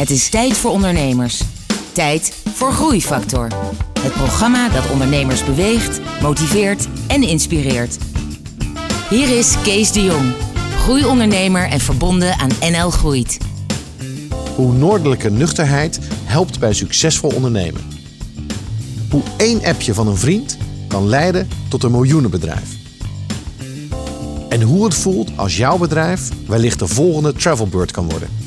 Het is tijd voor ondernemers. Tijd voor Groeifactor. Het programma dat ondernemers beweegt, motiveert en inspireert. Hier is Kees de Jong, groeiondernemer en verbonden aan NL Groeit. Hoe noordelijke nuchterheid helpt bij succesvol ondernemen. Hoe één appje van een vriend kan leiden tot een miljoenenbedrijf. En hoe het voelt als jouw bedrijf wellicht de volgende Travelbird kan worden.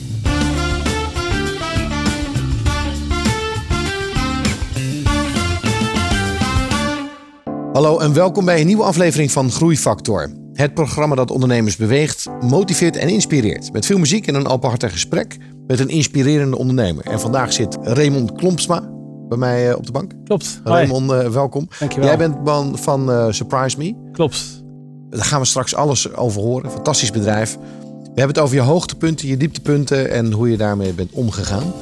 Hallo en welkom bij een nieuwe aflevering van Groeifactor. Het programma dat ondernemers beweegt, motiveert en inspireert. Met veel muziek en een openhartig gesprek met een inspirerende ondernemer. En vandaag zit Raymond Klompsma bij mij eh, op de bank. Klopt. Raymond, uh, welkom. Dankjewel. Jij bent man van uh, Surprise Me. Klopt. Daar gaan we straks alles over horen. Fantastisch bedrijf. We hebben het over je hoogtepunten, je dieptepunten en hoe je daarmee bent omgegaan.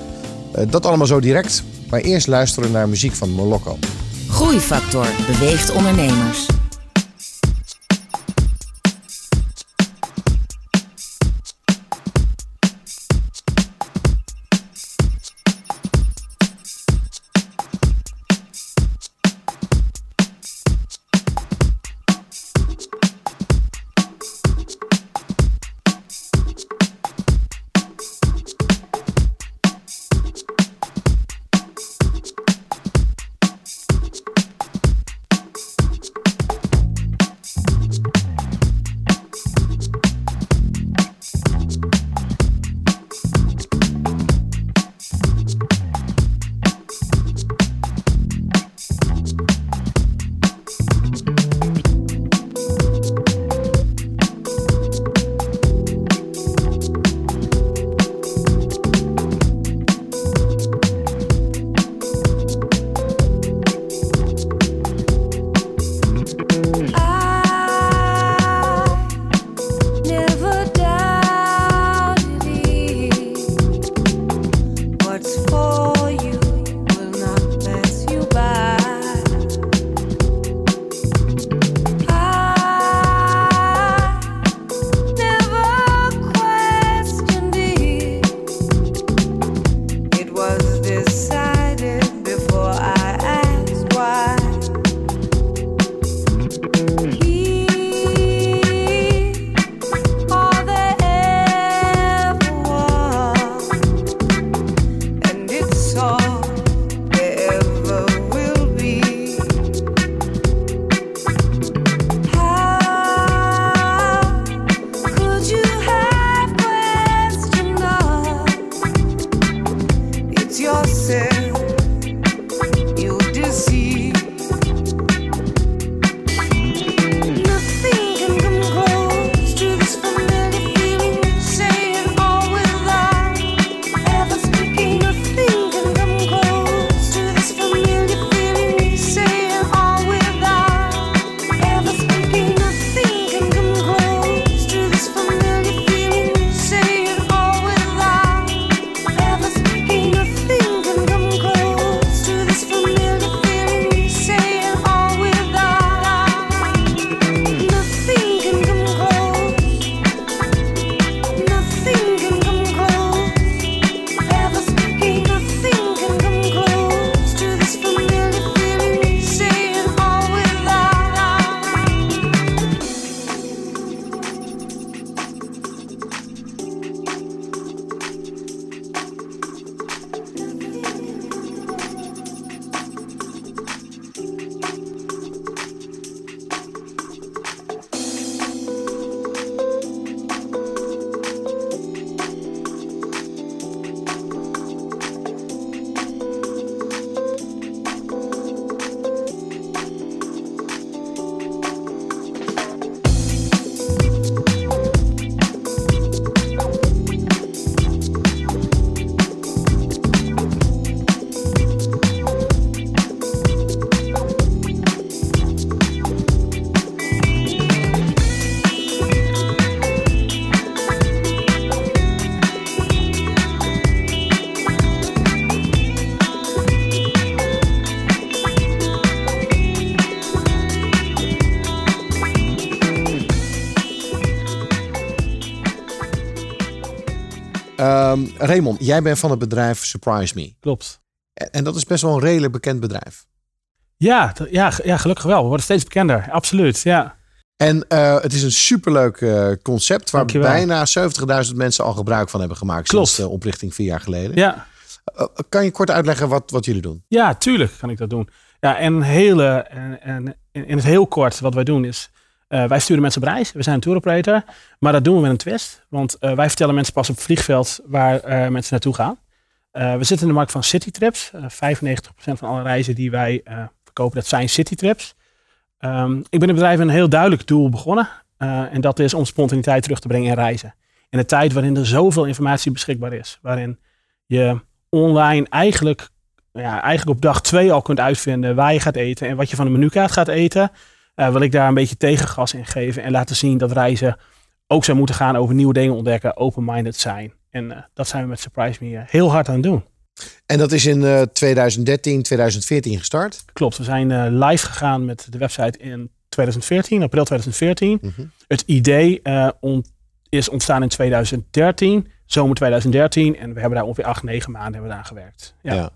Uh, dat allemaal zo direct. Maar eerst luisteren naar muziek van Molokko. Groeifactor beweegt ondernemers. Raymond, jij bent van het bedrijf Surprise Me. Klopt. En, dat is best wel een redelijk bekend bedrijf. Ja, ja, ja, gelukkig wel. We worden steeds bekender. Absoluut, ja. En eh, het is een superleuk eh, concept waar Dankjewel. bijna 70.000 mensen al gebruik van hebben gemaakt Klopt. sinds de oprichting vier jaar geleden. Ja, Eh, kan je kort uitleggen wat, wat jullie doen? ja tuurlijk kan ik dat doen. Ja, en, hele, en, en in het heel kort wat wij doen is... eh, wij sturen mensen op reis. We zijn een tour operator. Maar dat doen we met een twist. Want eh, wij vertellen mensen pas op het vliegveld waar eh, mensen naartoe gaan. We zitten in de markt van citytrips. Eh 95% van alle reizen die wij verkopen, dat zijn citytrips. Ehm, ik ben het bedrijf een heel duidelijk doel begonnen. En dat is om spontaniteit terug te brengen in reizen. In een tijd waarin er zoveel informatie beschikbaar is. Waarin je online eigenlijk, ja, eigenlijk op dag twee al kunt uitvinden waar je gaat eten en wat je van de menukaart gaat eten. Eh, wil ik daar een beetje tegengas in geven en laten zien dat reizen ook zou moeten gaan over nieuwe dingen ontdekken, open-minded zijn. En eh, dat zijn we met Surprise Me eh, heel hard aan het doen. En dat is in eh, 2013, 2014 gestart. Klopt, we zijn live gegaan met de website in 2014, april 2014. Mhm. Het idee ont- is ontstaan in 2013, zomer 2013. En we hebben daar ongeveer acht, negen maanden hebben we daar gewerkt. Ja, ja.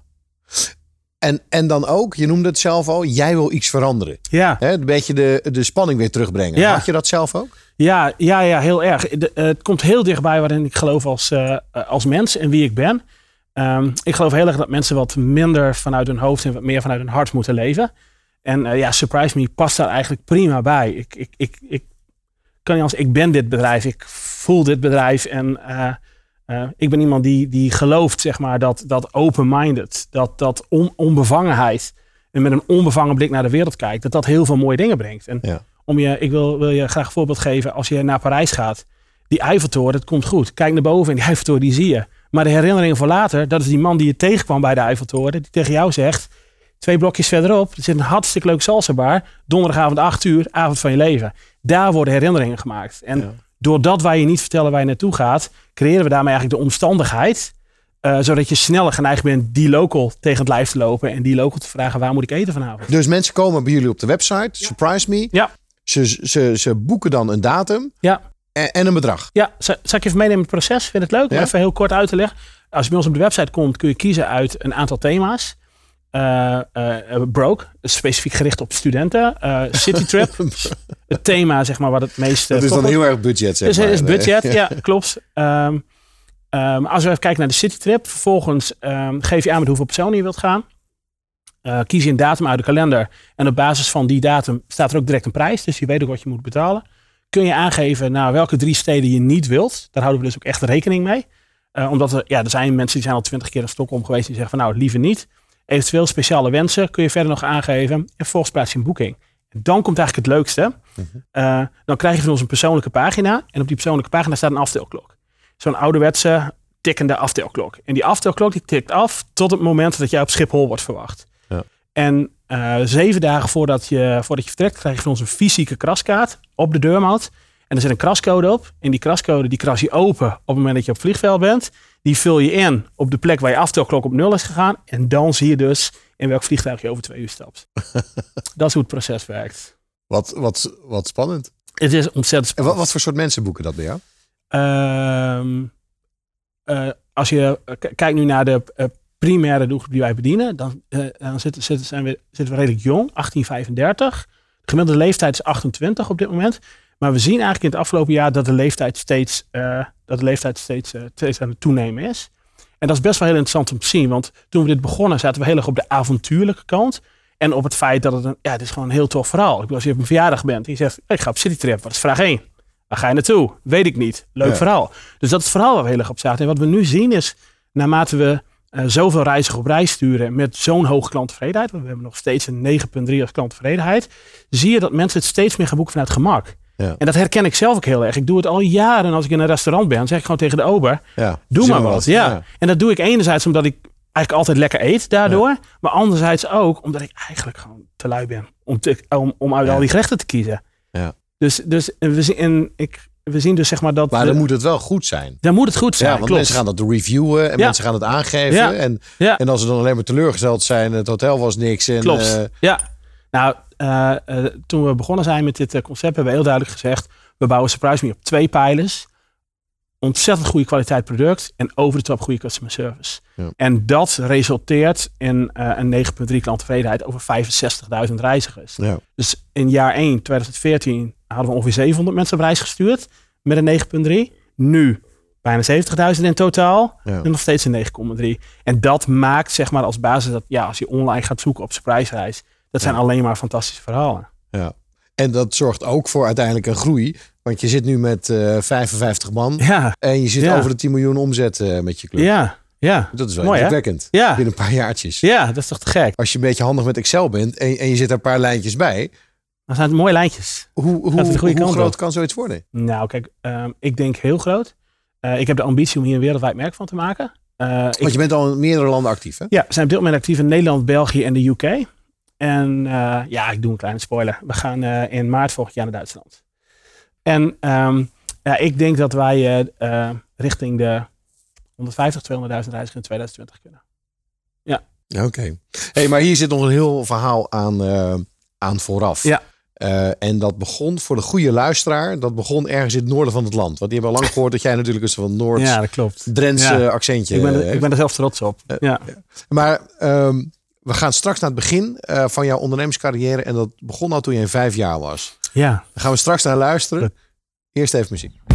En, en dan ook, je noemde het zelf al, jij wil iets veranderen. ja. Hè, een beetje de, de spanning weer terugbrengen. Ja. Had je dat zelf ook? Ja, ja, ja heel erg. De- eh, het komt heel dichtbij waarin ik geloof als, eh, als mens en wie ik ben. Ehm, ik geloof heel erg dat mensen wat minder vanuit hun hoofd en wat meer vanuit hun hart moeten leven. En eh, ja, Surprise Me past daar eigenlijk prima bij. Ik, ik, ik, ik kan niet ik ben dit bedrijf, ik voel dit bedrijf en eh, ik ben iemand die, die gelooft, zeg maar, dat, dat open-minded, dat, dat on, onbevangenheid en met een onbevangen blik naar de wereld kijkt, dat dat heel veel mooie dingen brengt. En Ja. om je, ik wil, wil je graag een voorbeeld geven. Als je naar Parijs gaat, die Eiffeltoren, dat komt goed. Kijk naar boven en die Eiffeltoren, die zie je. Maar de herinneringen voor later, dat is die man die je tegenkwam bij de Eiffeltoren, die tegen jou zegt, twee blokjes verderop, er zit een hartstikke leuk salsa bar, donderdagavond 8 uur, avond van je leven. Daar worden herinneringen gemaakt. En Ja. Doordat wij je niet vertellen waar je naartoe gaat, creëren we daarmee eigenlijk de omstandigheid, eh, zodat je sneller geneigd bent die local tegen het lijf te lopen en die local te vragen, waar moet ik eten vanavond? Dus mensen komen bij jullie op de website, Surprise Me. Ja. Ze, ze, ze boeken dan een datum Ja. en, en een bedrag. Ja, zal, zal ik je even meenemen in het proces? Vind je het leuk? Om Ja. even heel kort uit te leggen. Als je bij ons op de website komt, kun je kiezen uit een aantal thema's. Eh, eh, eh, broke, specifiek gericht op studenten. Eh city trip, het thema zeg maar wat het meest... eh, Dat is dan heel erg budget, zeg dus maar. het is budget, ja, klopt. Ehm, als we even kijken naar de citytrip, vervolgens ehm, geef je aan met hoeveel personen je wilt gaan. Kies je een datum uit de kalender en op basis van die datum staat er ook direct een prijs, dus je weet ook wat je moet betalen. Kun je aangeven naar welke drie steden je niet wilt. Daar houden we dus ook echt rekening mee. Omdat er, ja, er zijn mensen die zijn al twintig keer in Stockholm geweest die zeggen van nou liever niet. Eventueel speciale wensen kun je verder nog aangeven en vervolgens plaats je een boeking. En dan komt eigenlijk het leukste. Eh, dan krijg je van ons een persoonlijke pagina. En op die persoonlijke pagina staat een aftelklok. Zo'n ouderwetse tikkende aftelklok. En die aftelklok die tikt af tot het moment dat jij op Schiphol wordt verwacht. Ja. En eh, zeven dagen voordat je, voordat je vertrekt, krijg je van ons een fysieke kraskaart op de deurmat. En er zit een krascode op. En die krascode die kras je open op het moment dat je op het vliegveld bent. Die vul je in op de plek waar je aftelklok op nul is gegaan. En dan zie je dus in welk vliegtuig je over twee uur stapt. dat is hoe het proces werkt. Wat, wat, wat spannend. Het is ontzettend En spannend. wat, wat voor soort mensen boeken dat bij jou? Ehm, eh, als je eh, kijkt nu naar de eh, primaire doelgroep die wij bedienen, dan, dan zitten, zitten, zijn we, zitten we redelijk jong, 1835. De gemiddelde leeftijd is 28 op dit moment. Maar we zien eigenlijk in het afgelopen jaar dat de leeftijd steeds, eh, dat de leeftijd steeds, eh, steeds aan het toenemen is. En dat is best wel heel interessant om te zien. Want toen we dit begonnen, zaten we heel erg op de avontuurlijke kant. En op het feit dat het een, ja, het is gewoon een heel tof verhaal. Ik bedoel, als je op een verjaardag bent en je zegt, ik ga op citytrip, wat is vraag 1? Waar ga je naartoe? Weet ik niet. Leuk Ja. verhaal. Dus dat is het verhaal waar we heel erg op zaten. En wat we nu zien is, naarmate we eh, zoveel reizigers op reis sturen met zo'n hoge klanttevredenheid, want we hebben nog steeds een 9,3 als klanttevredenheid, zie je dat mensen het steeds meer gaan boeken vanuit gemak. Ja. En dat herken ik zelf ook heel erg. Ik doe het al jaren als ik in een restaurant ben, zeg ik gewoon tegen de ober, Ja, Doe maar wat. Ja. En dat doe ik enerzijds omdat ik eigenlijk altijd lekker eet daardoor. Maar anderzijds ook omdat ik eigenlijk gewoon te lui ben om, te, om, om uit al die gerechten te kiezen. Ja. Dus, dus we, zien, en ik, we zien dus zeg maar dat... Maar de- dan moet het wel goed zijn. dan moet het goed zijn. Ja, want klopt. mensen gaan dat reviewen en mensen gaan het aangeven. En, en als ze dan alleen maar teleurgesteld zijn, het hotel was niks. En, Klopt. eh, ja. Nou, eh, eh, toen we begonnen zijn met dit eh, concept hebben we heel duidelijk gezegd... we bouwen Surprise Me op twee pijlers. ontzettend goede kwaliteit product en over de top goede customer service. Ja. En dat resulteert in een 9,3 klanttevredenheid over 65.000 reizigers. Ja. Dus in jaar 1, 2014, hadden we ongeveer 700 mensen op reis gestuurd met een 9,3. Nu bijna 70.000 in totaal Ja. en nog steeds een 9,3. En dat maakt zeg maar als basis dat ja, als je online gaat zoeken op surprise dat zijn Ja. alleen maar fantastische verhalen. Ja. En dat zorgt ook voor uiteindelijk een groei. Want je zit nu met eh 55 man. Ja, En je zit Ja. over de 10 miljoen omzet eh, met je club. ja, ja. Dat is wel Mooi, indrukwekkend. Ja. Binnen een paar jaartjes. Ja, dat is toch te gek. Als je een beetje handig met Excel bent en, en je zit er een paar lijntjes bij. Dan zijn het mooie lijntjes. Hoe, hoe, groot kan zoiets worden? Nou, kijk, ehm, ik denk heel groot. Eh, ik heb de ambitie om hier een wereldwijd merk van te maken. Eh, ik, Want je bent al in meerdere landen actief, hè? ja, we zijn op dit moment actief in Nederland, België en de UK. En eh, ja, ik doe een kleine spoiler. We gaan eh, in maart volgend jaar naar Duitsland. En ehm, ja, ik denk dat wij eh, richting de 150, 200.000 reizigers in 2020 kunnen. Oké. Hey, maar hier zit nog een heel verhaal aan, aan vooraf. Ja. En dat begon voor de goede luisteraar. Dat begon ergens in het noorden van het land. Want die hebben al lang gehoord dat jij natuurlijk een soort van Noords, Ja, dat klopt. Drentse Ja. accentje Ik ben, er, hebt. ik ben er zelf trots op. ja. Maar ehm, we gaan straks naar het begin eh, van jouw ondernemerscarrière. En dat begon al toen je vijf jaar was. ja. Daar gaan we straks naar luisteren. Eerst even muziek.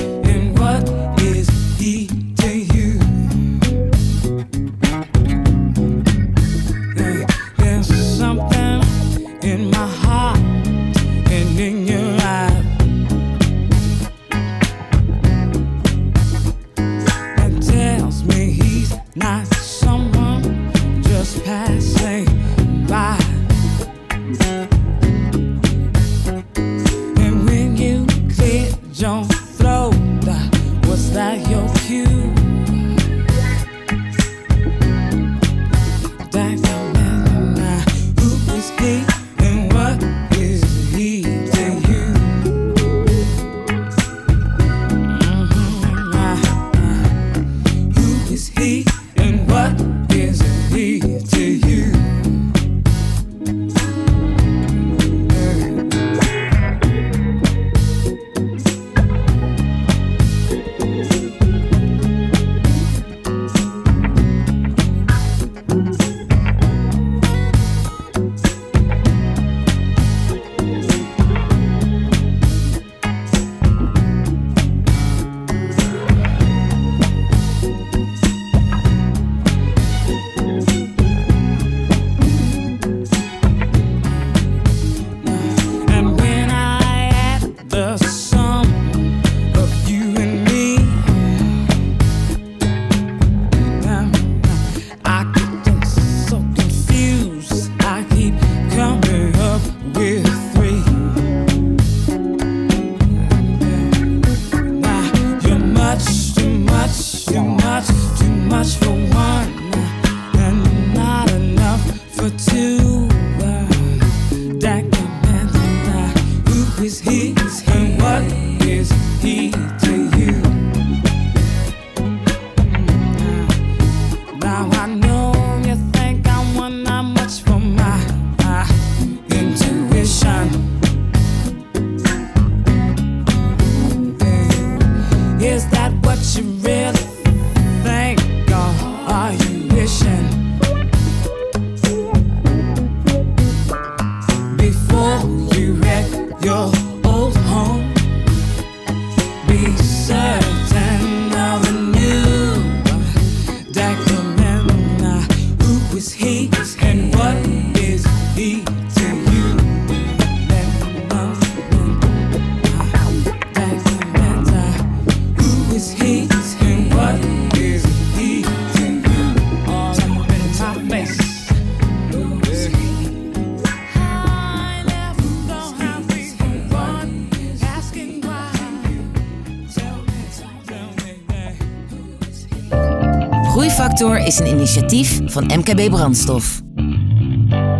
Groeifactor is een initiatief van MKB Brandstof.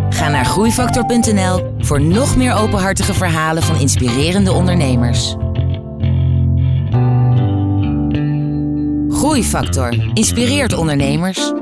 Ga naar groeifactor.nl voor nog meer openhartige verhalen van inspirerende ondernemers. Groeifactor inspireert ondernemers.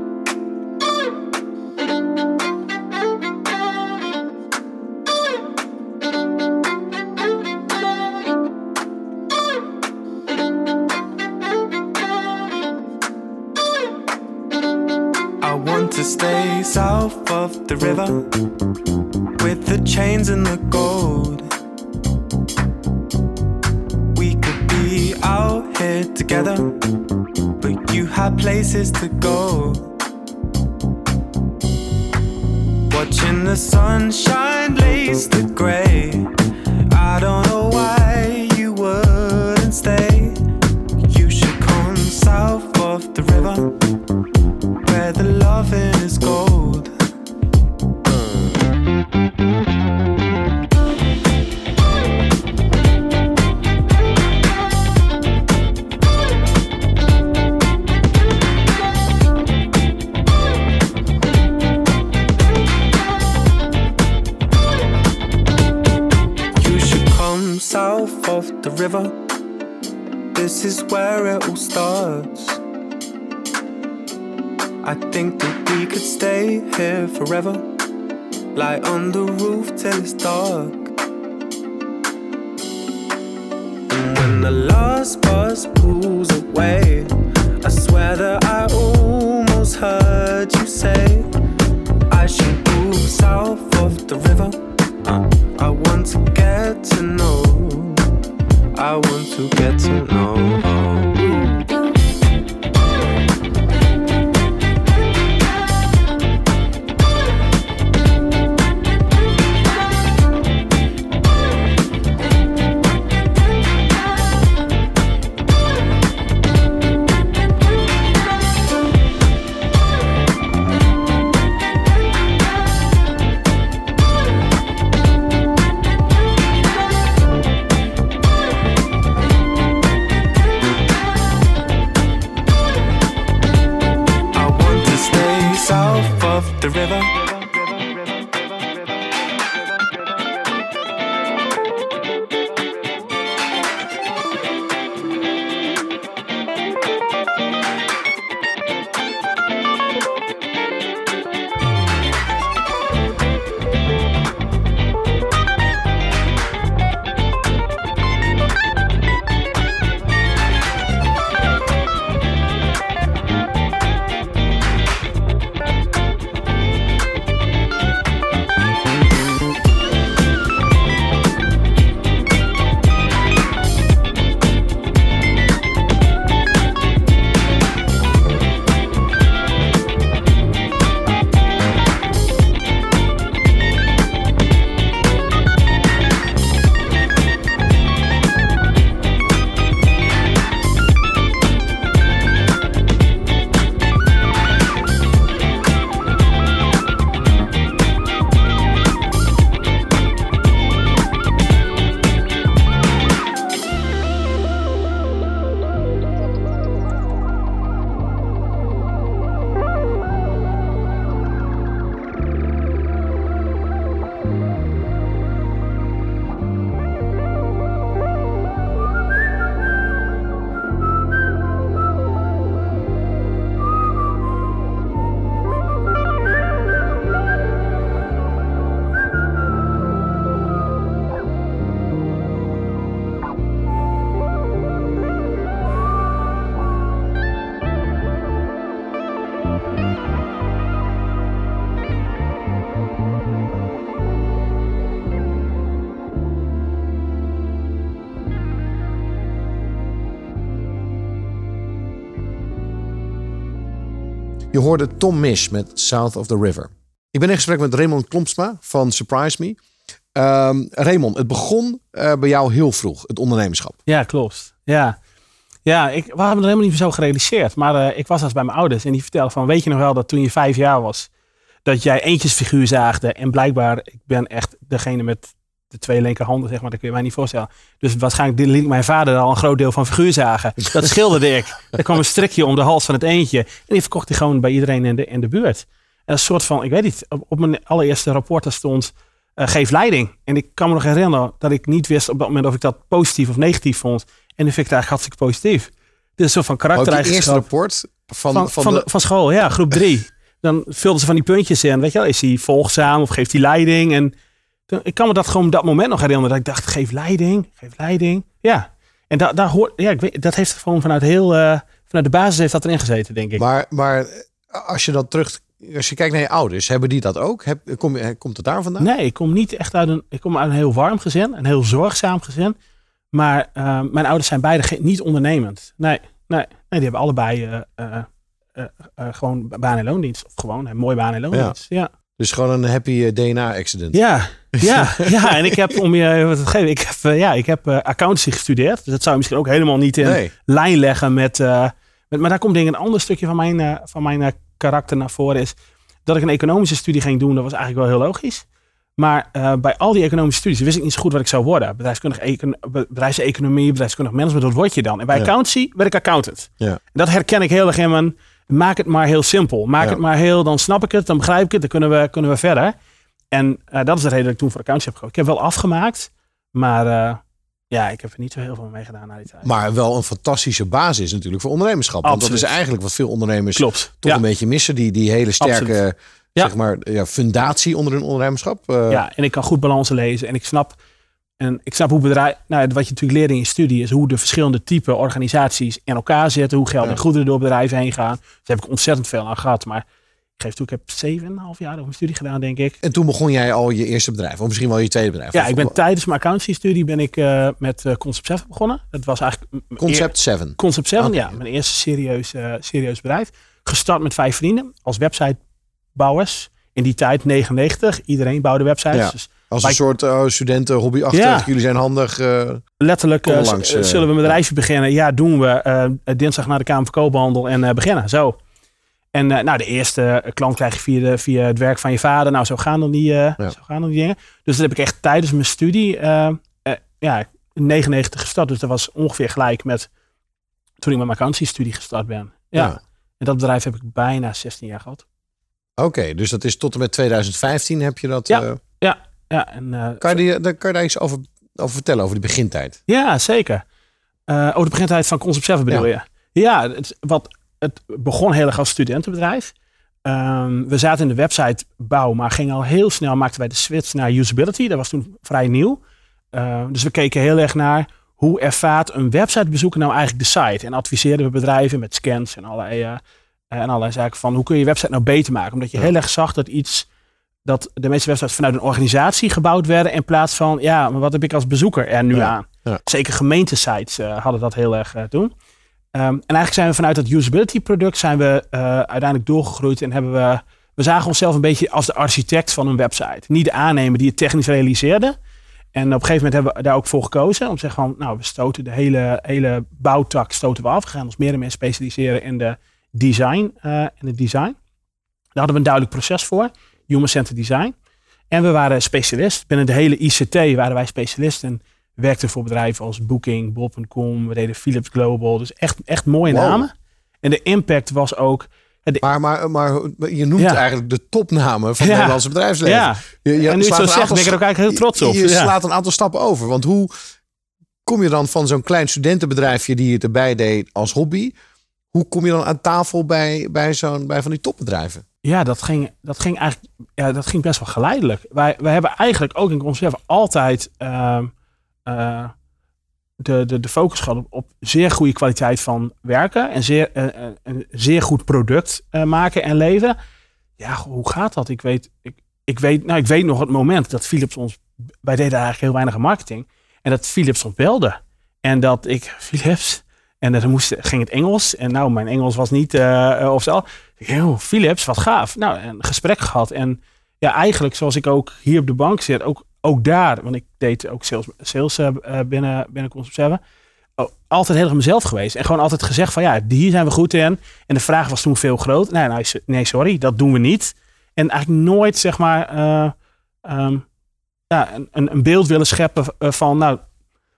Hoorde Tom Mish met South of the River. Ik ben in gesprek met Raymond Klompsma van Surprise Me. Ehm, Raymond, het begon eh, bij jou heel vroeg, het ondernemerschap. Ja, klopt. Ja, ja ik, we hadden er helemaal niet zo gerealiseerd. Maar eh, ik was als bij mijn ouders en die vertelden van... weet je nog wel dat toen je vijf jaar was... dat jij eentjesfiguur zaagde. En blijkbaar, ik ben echt degene met de twee linkerhanden, zeg maar, dat kun je mij niet voorstellen. Dus waarschijnlijk liet mijn vader al een groot deel van figuurzagen. Dat schilderde ik. Er kwam een strikje om de hals van het eentje. En die verkocht hij gewoon bij iedereen in de, in de buurt. En een soort van, ik weet niet, op, op mijn allereerste rapport daar stond, eh, geef leiding. En ik kan me nog herinneren dat ik niet wist op dat moment of ik dat positief of negatief vond. En nu vind ik het eigenlijk hartstikke positief. Dit is een soort van Ook je eerste rapport van, Van, van, van, de, de, van school, ja, groep drie. Dan vulden ze van die puntjes in. Weet je wel, is hij volgzaam of geeft hij leiding? En ik kan me dat gewoon dat moment nog herinneren. Dat ik dacht, geef leiding, geef leiding. Ja, en da, daar hoort, ja, ik weet, dat heeft gewoon vanuit heel, eh, vanuit de basis heeft dat erin gezeten, denk ik. Maar, maar als je dan terug, als je kijkt naar je ouders, hebben die dat ook? Heb, kom, je- komt het daar vandaan? Nee, ik kom niet echt uit een, ik kom uit een heel warm gezin, een heel zorgzaam gezin. Maar eh, mijn ouders zijn beide niet ondernemend. Nee, nee, nee, die hebben allebei eh, eh, eh, eh, gewoon baan en loondienst. Of gewoon een mooi baan en loondienst. Ja. Dus gewoon een happy eh, DNA-accident. Ja, ja, ja, en ik heb om je wat te geven, ik heb, eh, ja, ik heb eh, accountancy gestudeerd. Dus dat zou je misschien ook helemaal niet in Nee. lijn leggen met, eh, met. Maar daar komt denk ik een ander stukje van mijn, eh, van mijn eh, karakter naar voren. Is dat ik een economische studie ging doen, dat was eigenlijk wel heel logisch. Maar eh, bij al die economische studies wist ik niet zo goed wat ik zou worden. Bedrijfskundig econ bedrijfseconomie, bedrijfskundig management, dat word je dan. En bij Ja. accountancy werd ik accountant. Ja. En dat herken ik heel erg in mijn... Maak het maar heel simpel. Maak Ja. het maar heel, dan snap ik het, dan begrijp ik het, dan kunnen we, kunnen we verder. En eh, dat is de reden dat ik toen voor accountancy heb gekozen. Ik heb wel afgemaakt, maar eh, ja, ik heb er niet zo heel veel mee gedaan na die tijd. Maar wel een fantastische basis natuurlijk voor ondernemerschap. Want dat is Absoluut. eigenlijk wat veel ondernemers Klopt. toch ja. een beetje missen. Die, die hele sterke Absoluut. Ja. zeg maar, ja, fundatie onder hun ondernemerschap. Eh, Ja, en ik kan goed balansen lezen. En ik snap, en ik snap hoe bedrijf. Nou, wat je natuurlijk leert in je studie is hoe de verschillende type organisaties in elkaar zitten. Hoe geld en goederen door bedrijven heen gaan. Daar heb ik ontzettend veel aan gehad. Maar ik geef toe, ik heb 7,5 jaar over mijn studie gedaan, denk ik. En toen begon jij al je eerste bedrijf. Of misschien wel je tweede bedrijf. Ja, Of- ik ben tijdens mijn accountancy-studie ben ik eh, met eh, Concept 7 begonnen. Dat was eigenlijk Concept 7. Concept 7, Oké. ja. Mijn eerste serieus, eh, serieus bedrijf. Gestart met vijf vrienden als websitebouwers. In die tijd, 99, iedereen bouwde websites. Ja. Dus Als een soort oh, studenten hobbyachtig. Ja. Jullie zijn handig. eh, letterlijk, eh, langs, eh, zullen we met een reisje beginnen? Ja, doen we. dinsdag naar de Kamer van Koophandel en beginnen. Zo. En nou, de eerste klant krijg je via, de, via het werk van je vader. Nou, zo gaan dan die, Ja. zo gaan dan die dingen. Dus dat heb ik echt tijdens mijn studie, ja, in 99 gestart. Dus dat was ongeveer gelijk met toen ik met mijn accountancy-studie gestart ben. Ja. Ja. En dat bedrijf heb ik bijna 16 jaar gehad. Oké, dus dat is tot en met 2015 heb je dat. Ja. eh, Ja, en, eh, kan, je daar, kan je daar iets over, over vertellen, over die begintijd? Ja, zeker. Eh oh, de begintijd van Concept 7 bedoel je? Ja, het, wat, het begon heel erg als studentenbedrijf. Ehm, we zaten in de websitebouw, maar gingen al heel snel, maakten wij de switch naar usability. Dat was toen vrij nieuw. Eh, dus we keken heel erg naar hoe ervaart een websitebezoeker nou eigenlijk de site. En adviseerden we bedrijven met scans en allerlei, eh, en allerlei zaken van hoe kun je je website nou beter maken. Omdat je Ja. heel erg zag dat iets, dat de meeste websites vanuit een organisatie gebouwd werden. In plaats van, ja, maar wat heb ik als bezoeker er nu Ja. aan? Ja. Zeker gemeentesites eh, hadden dat heel erg eh, toen. Ehm, en eigenlijk zijn we vanuit dat usability product zijn we eh, uiteindelijk doorgegroeid en hebben we, we zagen onszelf een beetje als de architect van een website. Niet de aannemer die het technisch realiseerde. En op een gegeven moment hebben we daar ook voor gekozen om te zeggen van, nou, we stoten de hele, hele bouwtak stoten we af. We gaan ons meer en meer specialiseren in de design. eh, in het design. Daar hadden we een duidelijk proces voor, Human Centered Design. En we waren specialist. Binnen de hele ICT waren wij specialist en werkten voor bedrijven als Booking, Bol.com, we deden Philips Global. Dus echt, echt mooie Wow. namen. En de impact was ook... Maar, maar, maar je noemt Ja. eigenlijk de topnamen van het Ja. Nederlandse bedrijfsleven. Ja, Je, je en nu je slaat zo een zegt, aantal ben ik er ook eigenlijk heel trots op. Je, je slaat een aantal stappen over. Want hoe kom je dan van zo'n klein studentenbedrijfje die het erbij deed als hobby? Hoe kom je dan aan tafel bij, bij, zo'n, bij van die topbedrijven? Ja, dat ging, dat ging eigenlijk ja, dat ging best wel geleidelijk. Wij, wij hebben eigenlijk ook in Conserve altijd ehm, eh, de, de, de focus gehad op, zeer goede kwaliteit van werken en zeer, eh, eh, een zeer goed product maken en leveren. Ja, hoe gaat dat? Ik weet, ik, ik, weet, nou, ik weet nog het moment dat Philips ons, wij deden eigenlijk heel weinig marketing, en dat Philips ons belde. En dat ik, Philips, en dan moest, ging het Engels. En nou, mijn Engels was niet of zo. "Oh, Philips, wat gaaf. Nou, een gesprek gehad. En ja, eigenlijk zoals ik ook hier op de bank zit, ook, ook daar, want ik deed ook sales, sales eh, binnen, binnen Concept 7. Oh, altijd heel erg mezelf geweest. En gewoon altijd gezegd van ja, hier zijn we goed in. En de vraag was toen veel groter. Nee, nee, nee sorry, dat doen we niet. En eigenlijk nooit zeg maar, eh, ehm, ja, een- een, beeld willen scheppen van, nou,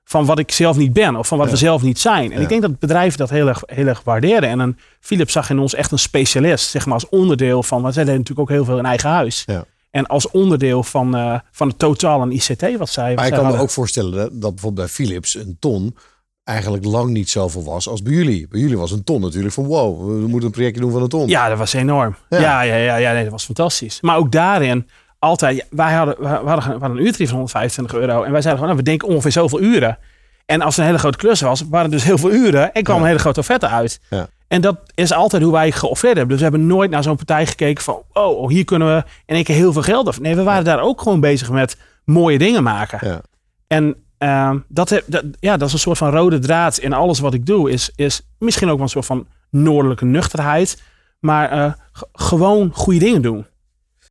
van wat ik zelf niet ben of van wat Ja. we zelf niet zijn. En Ja. ik denk dat bedrijven dat heel erg, heel erg waarderen. En een Philips zag in ons echt een specialist, zeg maar als onderdeel van, want zij deden natuurlijk ook heel veel in eigen huis. Ja. En als onderdeel van, eh, van het totaal aan ICT wat zij, wat Maar ik zij kan me ook voorstellen dat, dat bijvoorbeeld bij Philips een ton eigenlijk lang niet zoveel was als bij jullie. Bij jullie was een ton natuurlijk van wow, we moeten een projectje doen van een ton. Ja, dat was enorm. Ja. Ja, ja, ja, ja, nee, dat was fantastisch. Maar ook daarin, altijd, wij hadden, we hadden, we hadden een uurtarief van 125 euro. En wij zeiden gewoon, nou, we denken ongeveer zoveel uren. En als het een hele grote klus was, waren het dus heel veel uren. En kwam Ja. een hele grote offerte uit. Ja. En dat is altijd hoe wij geofferd hebben. Dus we hebben nooit naar zo'n partij gekeken van, oh, hier kunnen we in één keer heel veel geld af. Nee, we waren daar ook gewoon bezig met mooie dingen maken. Ja. En ehm, dat, ja, dat is een soort van rode draad in alles wat ik doe. Is, is misschien ook wel een soort van noordelijke nuchterheid. Maar eh, gewoon goede dingen doen.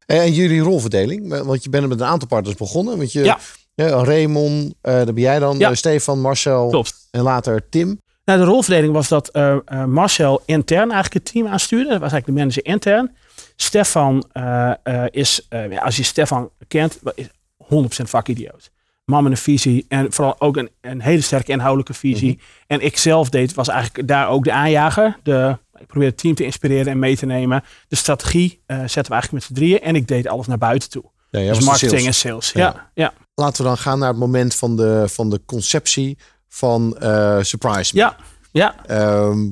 En jullie rolverdeling, want je bent met een aantal partners begonnen. Want je, Ja. ja, Raymond, eh daar ben jij dan, Ja. eh, Stefan, Marcel Klopt. en later Tim. Nou, de rolverdeling was dat eh, eh, Marcel intern eigenlijk het team aanstuurde. Dat was eigenlijk de manager intern. Stefan eh, eh, is, eh, ja, als je Stefan kent, is 100% vakidioot. Man met een visie en vooral ook een, een hele sterke inhoudelijke visie. En ik zelf deed, was eigenlijk daar ook de aanjager. De, ik probeerde het team te inspireren en mee te nemen. De strategie eh, zetten we eigenlijk met z'n drieën. En ik deed alles naar buiten toe. Ja, dus marketing sales. en sales. Ja. Ja, ja. Laten we dan gaan naar het moment van de, van de conceptie van eh, Surprise Me. ja, ja. Ehm,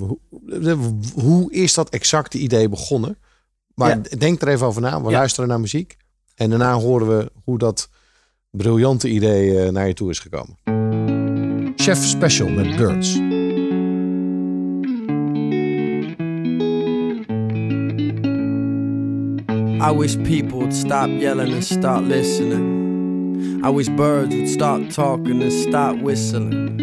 hoe, is dat exacte idee begonnen? Maar Ja. denk er even over na. We Ja. luisteren naar muziek. En daarna horen we hoe dat briljante idee eh, naar je toe is gekomen. Chef Special met Birds. I wish people would stop yelling and start listening. I wish birds would start talking and start whistling.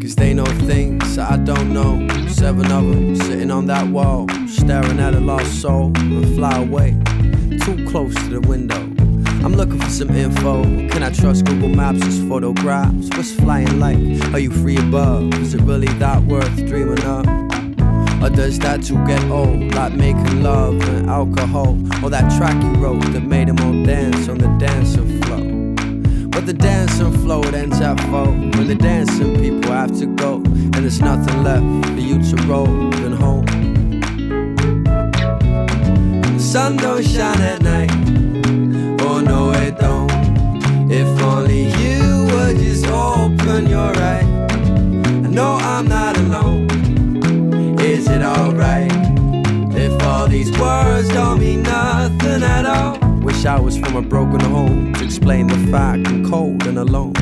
Cause they know things I don't know. Seven of them sitting on that wall, staring at a lost soul and fly away. Too close to the window. I'm looking for some info. Can I trust Google Maps' or photographs? What's flying like? Are you free above? Is it really that worth dreaming of? Or does that too get old? Like making love and alcohol? Or that track you wrote that made them all dance on the dancing floor? But the dancing floor ends at four When the dancing people have to go And there's nothing left for you to roll and home The sun don't shine at night If only you would just open your eyes I know I'm not alone is it alright if all these words don't mean nothing at all? Wish I was from a broken home to explain the fact I'm cold and alone.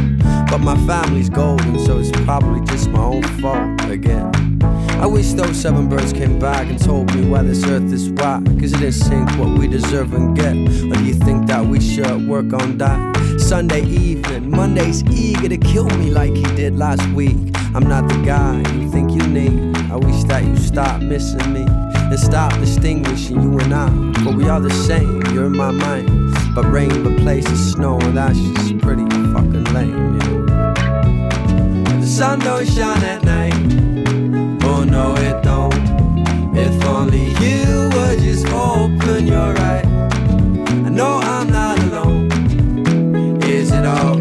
But my family's golden, so it's probably just my own fault again. I wish those seven birds came back and told me why this earth is why. Cause it didn't sink what we deserve and get. Or do you think that we should work on that? Sunday evening, Monday's eager to kill me like he did last week. I'm not the guy you think you need. I wish that you stop missing me and stop distinguishing you and I. But we are the same, you're in my mind. But rain replaces snow, and that's just pretty fucking lame, you. The sun don't shine at night. Oh don't. If only you would just open your eyes. I know I'm not alone. Is it alright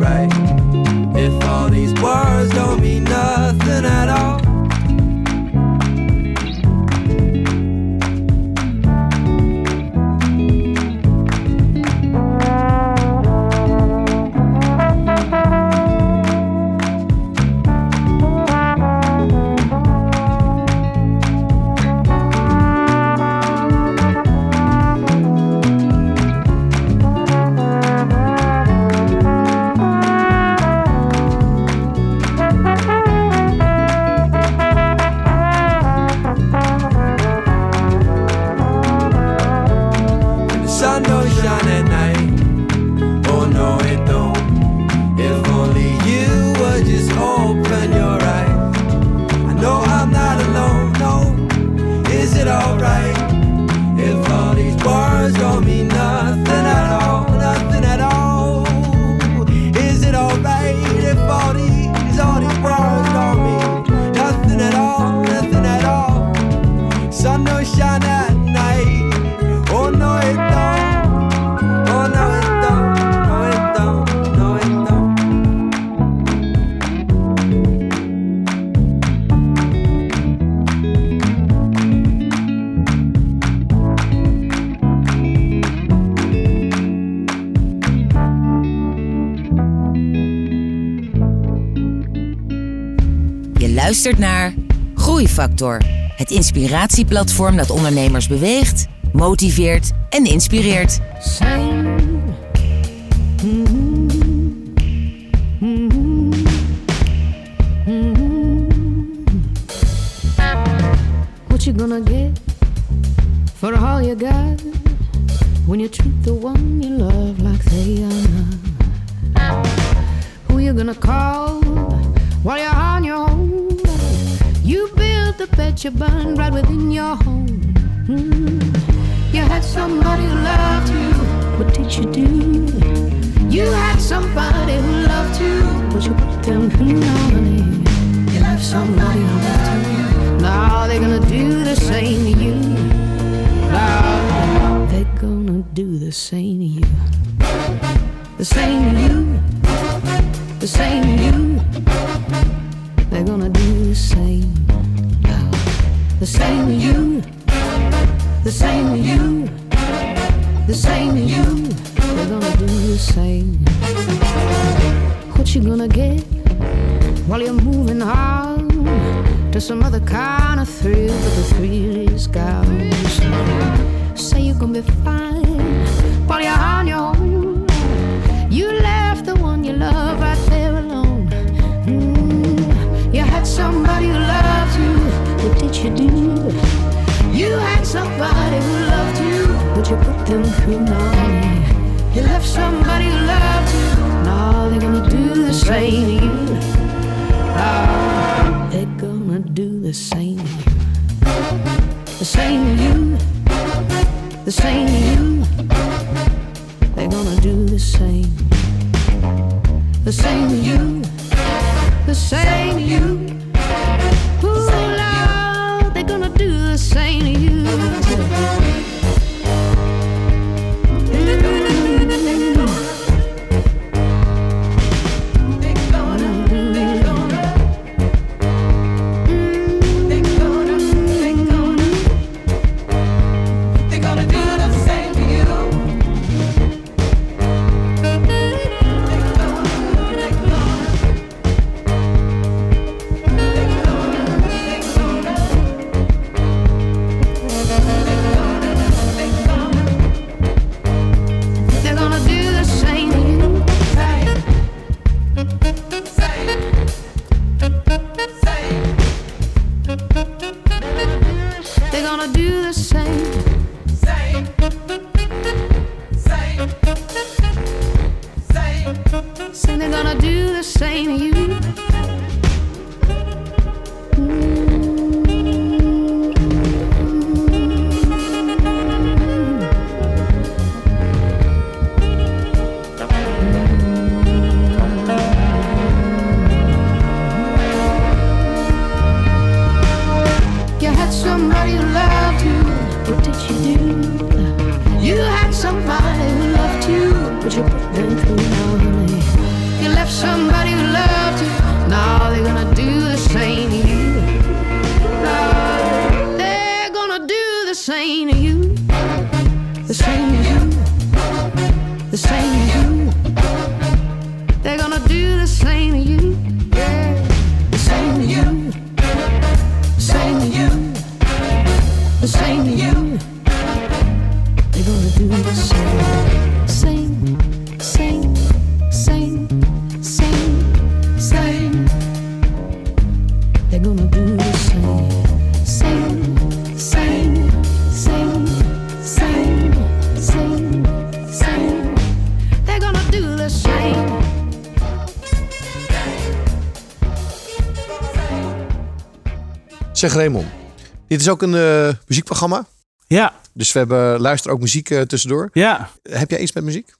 naar Groeifactor. Het inspiratieplatform dat ondernemers beweegt, motiveert en inspireert. Zeg Raymond, dit is ook een eh, muziekprogramma. Ja, Dus we hebben luister ook muziek eh, tussendoor. ja. Heb jij iets met muziek?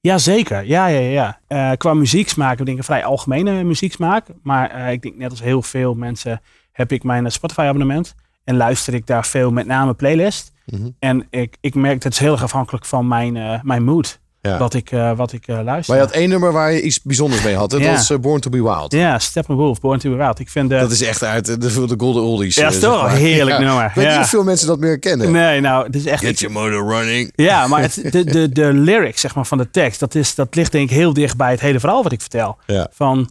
Ja, zeker. Ja, ja, ja. Eh, qua muzieksmaak, ik denk een vrij algemene muzieksmaak. Maar ik denk net als heel veel mensen heb ik mijn eh, Spotify abonnement. En luister ik daar veel, met name playlist. Mhm. En ik, ik merk, het is heel erg afhankelijk van mijn, mijn mood. Ja. Wat ik, eh, wat ik eh, luister. Maar je had één nummer waar je iets bijzonders mee had. Ja. Dat is eh, Born to be Wild. Ja, Steppenwolf, Born to be Wild. Ik vind. Dat is echt uit de, de Golden Oldies. Ja, eh, is toch een heerlijk Ja. nummer. Ik weet niet of veel mensen dat meer kennen. Nee, nou, het is echt... Get your motor running. Ja, maar het, de, de, de lyrics zeg maar, van de tekst, dat, is, dat ligt denk ik heel dicht bij het hele verhaal wat ik vertel. Van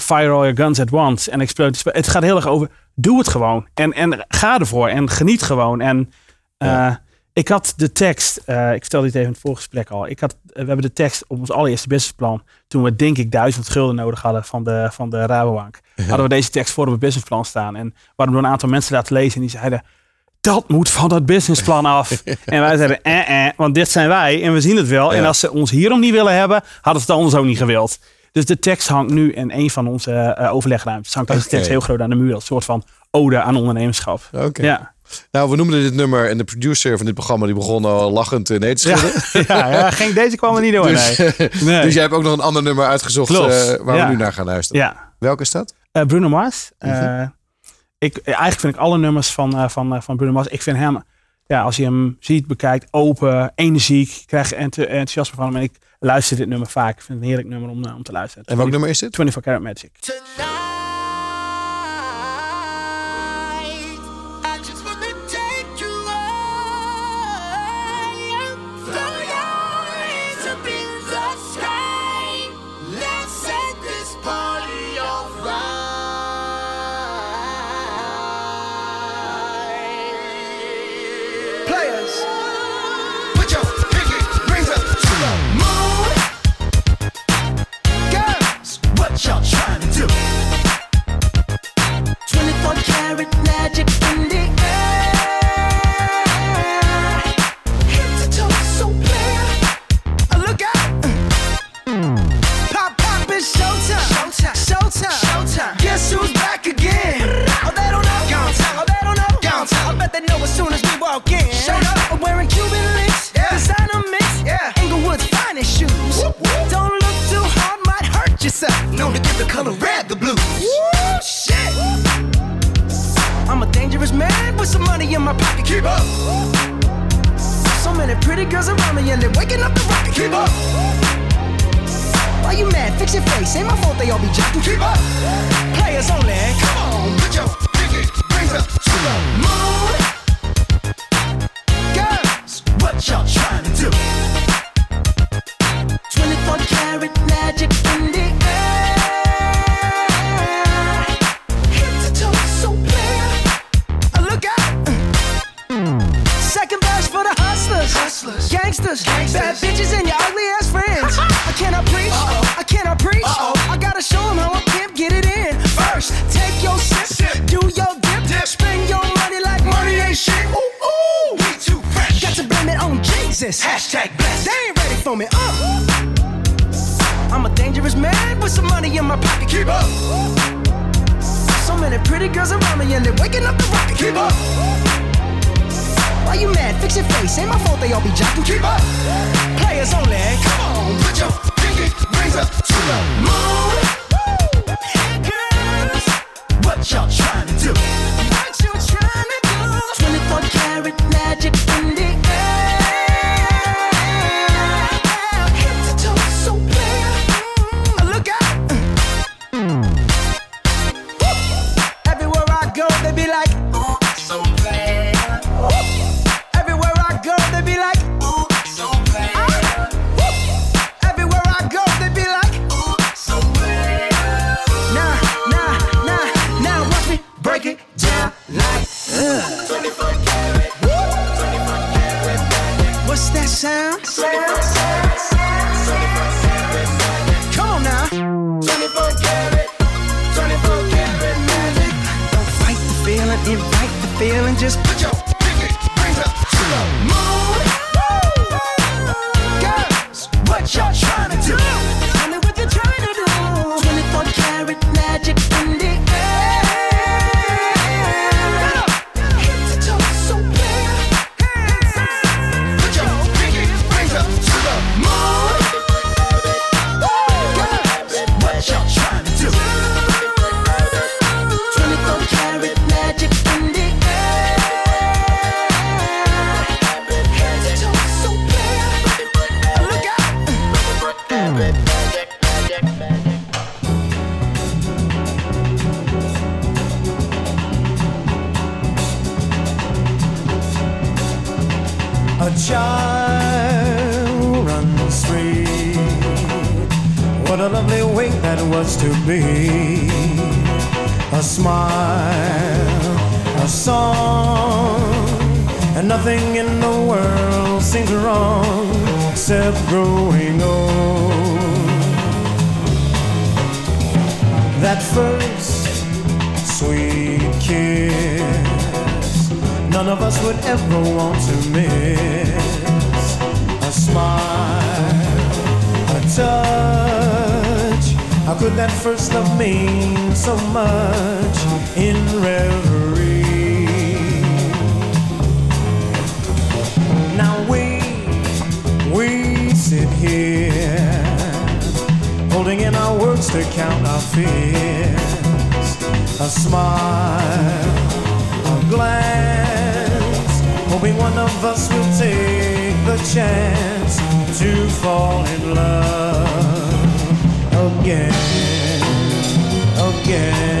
fire all your guns at once en explode. Het gaat heel erg over, doe het gewoon. En, en ga ervoor en geniet gewoon. En Ja. Ik had de tekst, eh, ik vertelde dit even in het voorgesprek al. Ik had, eh, we hebben de tekst op ons allereerste businessplan. Toen we denk ik duizend gulden nodig hadden van de, van de Rabobank. Hadden we deze tekst voor op het businessplan staan. En hadden door een aantal mensen laten lezen. En die zeiden, dat moet van dat businessplan af. en wij zeiden, eh, eh, want dit zijn wij en we zien het wel. En als ze ons hierom niet willen hebben, hadden ze het anders ook niet gewild. Dus de tekst hangt nu in een van onze eh, overlegruimtes. Hangt deze Oké. tekst heel groot aan de muur. Als een soort van ode aan ondernemerschap. Oké. Ja. Nou, we noemden dit nummer en de producer van dit programma die begon al lachend nee te schudden. ja, ja, geen, deze kwam er niet door. Dus, nee. Nee. dus jij hebt ook nog een ander nummer uitgezocht eh, waar Ja. we nu naar gaan luisteren. Ja, Welke is dat? Eh, Bruno Mars. Eh, Mhm. ik, eigenlijk vind ik alle nummers van, eh, van, eh, van Bruno Mars. Ik vind hem, ja, als je hem ziet, bekijkt, open, energiek. Ik krijg enth- enthousiasme van hem. En ik luister dit nummer vaak. Ik vind het een heerlijk nummer om, eh, om te luisteren. En welk nummer is dit? 24 Karat Magic. Guess who's back again? Oh, they don't know. Time. Oh, they don't know. Time. I bet they know as soon as we walk in. Showed up. I'm wearing Cuban links. Yeah. Designer mix. Yeah. Inglewood's finest shoes. Whoop, whoop. Don't look too hard, might hurt yourself. Known to give the color red the blues. Woo, shit. I'm a dangerous man with some money in my pocket. Keep up. So many pretty girls around me and they're waking up the rocket. Keep up. Why you mad? Fix your face. Ain't my fault they all be jocking. Keep up. Players only. Come on, put your pinky rings up to the moon. Girls, what y'all trying to do? 24 karat magic in the air. Head to toe, so clear. Look out. Second verse for the hustlers. Hustlers. Gangsters. Gangsters. Bad bitches and Hashtag blessed. They ain't ready for me. Uh. I'm a dangerous man with some money in my pocket. Keep up. So many pretty girls around me and they're waking up the rocket. Keep up. Why you mad? Fix your face. Ain't my fault they all be jocking. Keep up. Players only. Come on, put your pinky rings up to the moon. Girls, what y'all trying to do? What you trying to do? 24 karat magic nothing in the world seems wrong except growing old. That first sweet kiss, none of us would ever want to miss. A smile, a touch. How could that first love mean so much in reverie? Sit here, holding in our words to count our fears. A smile, a glance, hoping one of us will take the chance to fall in love again, again, again.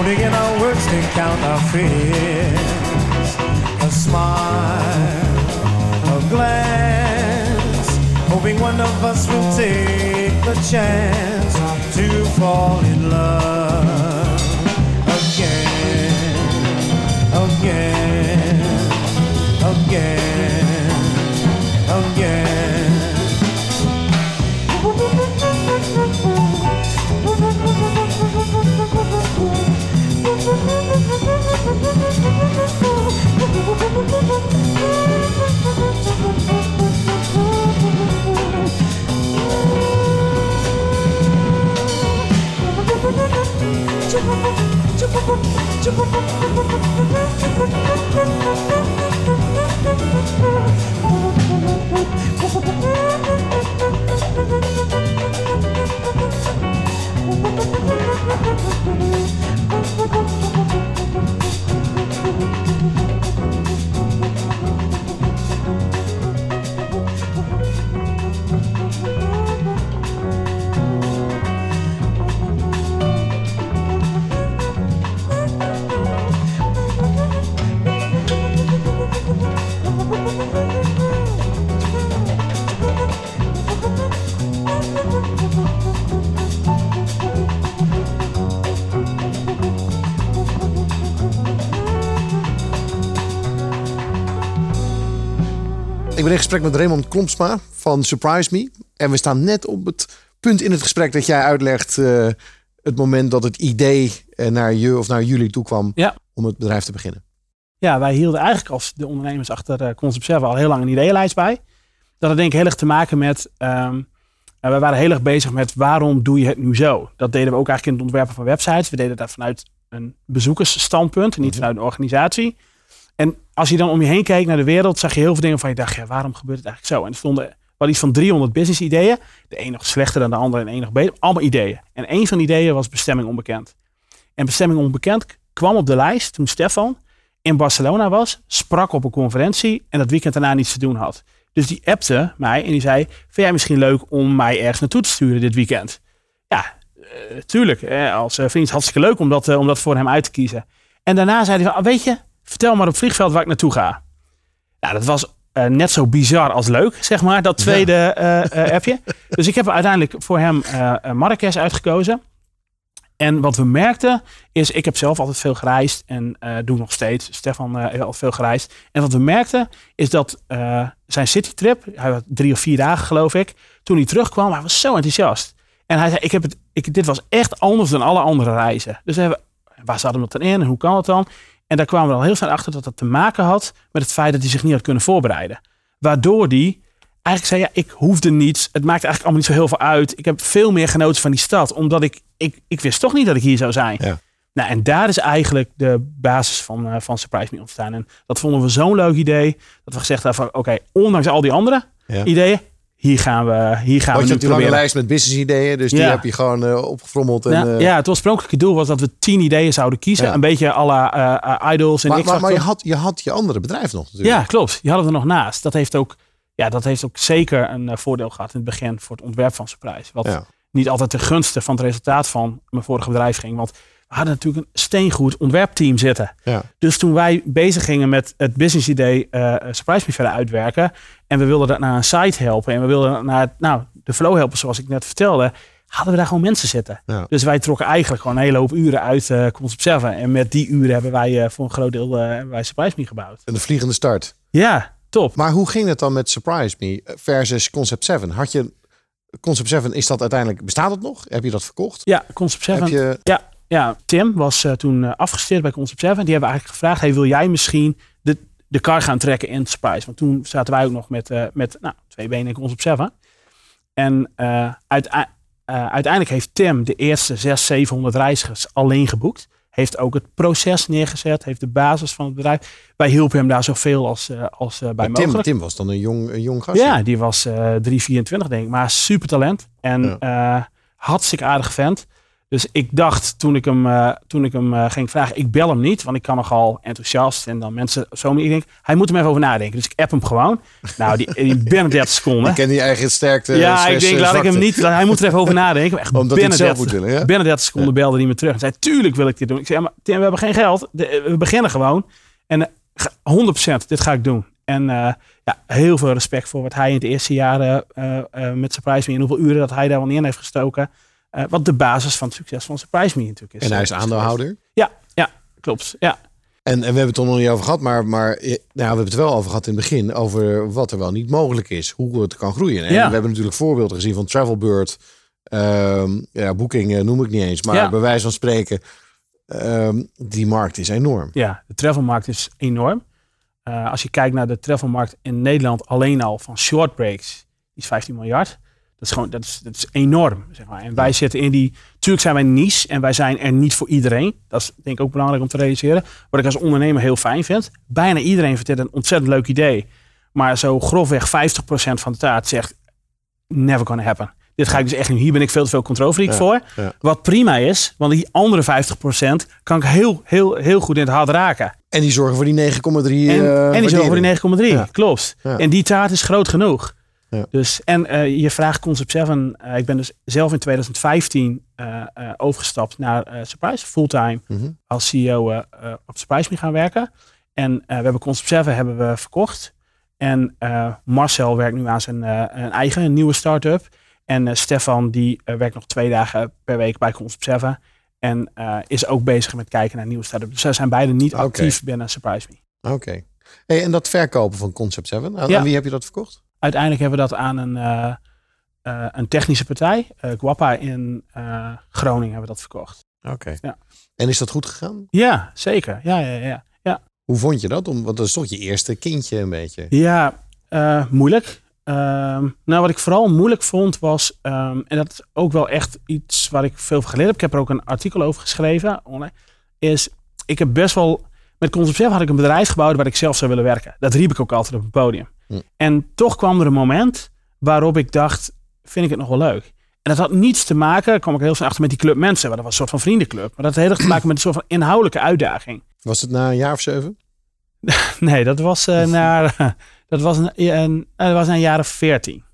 Holding in our words to count our fears. A smile, a glance, hoping one of us will take the chance to fall in love again, again, again, again. In gesprek met Raymond Klompsma van Surprise Me. En we staan net op het punt in het gesprek dat jij uitlegt... eh, het moment dat het idee eh, naar je of naar jullie toe kwam Ja. om het bedrijf te beginnen. Ja, wij hielden eigenlijk als de ondernemers achter uh, Concept Server al heel lang een ideeënlijst bij. Dat had denk ik heel erg te maken met... ehm we waren heel erg bezig met waarom doe je het nu zo? Dat deden we ook eigenlijk in het ontwerpen van websites. We deden dat vanuit een bezoekersstandpunt, en niet vanuit een organisatie. En als je dan om je heen keek naar de wereld, zag je heel veel dingen van je dacht, ja, waarom gebeurt het eigenlijk zo? En er stonden wel iets van 300 business ideeën. De een nog slechter dan de andere en de een nog beter. Allemaal ideeën. En één van die ideeën was bestemming onbekend. En bestemming onbekend kwam op de lijst toen Stefan in Barcelona was, sprak op een conferentie en dat weekend daarna niets te doen had. Dus die appte mij en die zei, vind jij misschien leuk om mij ergens naartoe te sturen dit weekend? Ja, eh, tuurlijk. Eh, als eh, vriend hartstikke leuk om dat, eh, om dat voor hem uit te kiezen. En daarna zei hij van, ah, weet je, vertel maar op vliegveld waar ik naartoe ga. Nou, dat was eh, net zo bizar als leuk, zeg maar, dat tweede eh, eh, appje. Dus ik heb uiteindelijk voor hem Marrakesh uitgekozen. En wat we merkten is, ik heb zelf altijd veel gereisd en doe nog steeds. Stefan heeft al veel gereisd. En wat we merkten is dat zijn citytrip, hij had drie of vier dagen geloof ik, toen hij terugkwam, hij was zo enthousiast. En hij zei, ik heb het, ik, dit was echt anders dan alle andere reizen. Dus we hebben, waar zat hem dat dan in en hoe kan het dan? En daar kwamen we al heel snel achter dat dat te maken had met het feit dat hij zich niet had kunnen voorbereiden. Waardoor hij eigenlijk zei, ja, ik hoefde niets. Het maakte eigenlijk allemaal niet zo heel veel uit. Ik heb veel meer genoten van die stad, omdat ik, ik, ik wist toch niet dat ik hier zou zijn. Ja. Nou, en daar is eigenlijk de basis van, eh, van Surprise Me ontstaan. En dat vonden we zo'n leuk idee, dat we gezegd hebben van, oké, ondanks al die andere Ja. ideeën, hier gaan we, hier gaan we je nu die lange lijst met business ideeën, dus die heb je gewoon eh, opgefrommeld. En, Ja, eh, ja, het oorspronkelijke doel was dat we tien ideeën zouden kiezen. Ja. Een beetje la eh, Idols en maar, maar, maar je, had, je had je andere bedrijf nog natuurlijk. Ja, klopt. Je had het er nog naast. Dat heeft ook, ja, dat heeft ook zeker een voordeel gehad in het begin voor het ontwerp van Surprise. Wat niet altijd ten gunste van het resultaat van mijn vorige bedrijf ging. Want we hadden natuurlijk een steengoed ontwerpteam zitten. Ja. Dus toen wij bezig gingen met het business idee eh, Surprise Me verder uitwerken. En we wilden dat naar een site helpen. En we wilden dat naar nou, de flow helpen zoals ik net vertelde. Hadden we daar gewoon mensen zitten. Ja. Dus wij trokken eigenlijk gewoon een hele hoop uren uit eh Concept 7. En met die uren hebben wij eh, voor een groot deel wij Surprise Me gebouwd. En de vliegende start. Ja, top. Maar hoe ging het dan met Surprise Me versus Concept 7? Had je Concept 7, is dat uiteindelijk, bestaat het nog? Heb je dat verkocht? Ja, Concept 7. Heb je, Ja, ja, Tim was eh, toen eh, afgestudeerd bij Concept 7. Die hebben eigenlijk gevraagd, hey, wil jij misschien de, de kar gaan trekken in Surprise? Want toen zaten wij ook nog met, eh, met nou, twee benen in Concept 7. En uitei- uiteindelijk heeft Tim de eerste 600, 700 reizigers alleen geboekt. Heeft ook het proces neergezet, heeft de basis van het bedrijf. Wij hielpen hem daar zoveel als, als bij maar Tim, mogelijk. Tim was dan een jong, een jong gastje. Ja, die was eh 324 denk ik, maar super talent. En eh hartstikke aardig vent. Dus ik dacht toen ik hem, eh, toen ik hem eh, ging vragen, ik bel hem niet, want ik kan nogal enthousiast en dan mensen zo Ik denk, hij moet er even over nadenken. Dus ik app hem gewoon. Nou, die, die binnen 30 seconden. Ik ken die eigen sterkte. ja, slash, ik denk, eh, laat ik hem niet. Hij moet er even over nadenken. Echt Omdat binnen zelf 30, moet willen, ja? binnen 30 seconden belde hij me terug. En zei, tuurlijk wil ik dit doen. Ik zei, ja, maar Tim, we hebben geen geld. We beginnen gewoon. En eh, ga- 100% dit ga ik doen. En eh, ja, heel veel respect voor wat hij in het eerste jaren eh, eh, met Surprise Me en hoeveel uren dat hij daar wel in heeft gestoken. Eh, wat de basis van het succes van Surprise Me natuurlijk is. En hij is aandeelhouder. Ja, ja, klopt. Ja. En, en we hebben het er nog niet over gehad, maar, maar nou, we hebben het wel over gehad in het begin. Over wat er wel niet mogelijk is. Hoe het kan groeien. En Ja. we hebben natuurlijk voorbeelden gezien van Travelbird. ehm ja, Booking eh, noem ik niet eens. Maar Ja. bij wijze van spreken, ehm, die markt is enorm. Ja, de travelmarkt is enorm. Eh, als je kijkt naar de travelmarkt in Nederland alleen al van short breaks, is 15 miljard. Dat is gewoon, dat is, dat is enorm, zeg maar. En wij zitten in die, natuurlijk zijn wij niche en wij zijn er niet voor iedereen. Dat is denk ik ook belangrijk om te realiseren. Wat ik als ondernemer heel fijn vind. Bijna iedereen vindt dit een ontzettend leuk idee. Maar zo grofweg 50% van de taart zegt, never gonna happen. Dit ga ik dus echt niet. Hier ben ik veel te veel controlfreak Ja, voor. ja. Wat prima is, want die andere 50% kan ik heel, heel, heel goed in het hart raken. En die zorgen voor die 9,3 En, eh, en die zorgen voor die waardering. 9,3. Ja. Klopt. Ja. En die taart is groot genoeg. Ja. Dus, en eh, je vraagt Concept 7. eh, ik ben dus zelf in 2015 eh, overgestapt naar Surprise. Fulltime Mhm. als CEO op Surprise mee gaan werken. En we hebben Concept 7 hebben we verkocht. En Marcel werkt nu aan zijn een eigen een nieuwe start-up. En Stefan die werkt nog twee dagen per week bij Concept 7. En is ook bezig met kijken naar nieuwe start-ups. Dus zij zijn beide niet actief binnen Surprise Me. Oké. Hey, en dat verkopen van Concept 7, aan, Ja. aan wie heb je dat verkocht? Uiteindelijk hebben we dat aan een, eh, eh, een technische partij, eh Guapa in Groningen, hebben we dat verkocht. Oké. Ja. En is dat goed gegaan? Ja, zeker. Ja, ja, ja. ja. Hoe vond je dat? Om, want dat is toch je eerste kindje een beetje. Ja, moeilijk. Ehm, nou, wat ik vooral moeilijk vond was, ehm, en dat is ook wel echt iets waar ik veel van geleerd heb. Ik heb er ook een artikel over geschreven online. Is, ik heb best wel, met Concept 7 had ik een bedrijf gebouwd waar ik zelf zou willen werken. Dat riep ik ook altijd op het podium. Hm. En toch kwam er een moment waarop ik dacht, vind ik het nog wel leuk. En dat had niets te maken, daar kwam ik heel snel achter met die club mensen. Maar dat was een soort van vriendenclub. Maar dat had heel erg te maken met een soort van inhoudelijke uitdaging. Was het na een jaar of zeven? Nee, dat was uh, naar, dat was een, een, dat was naar jaren 14.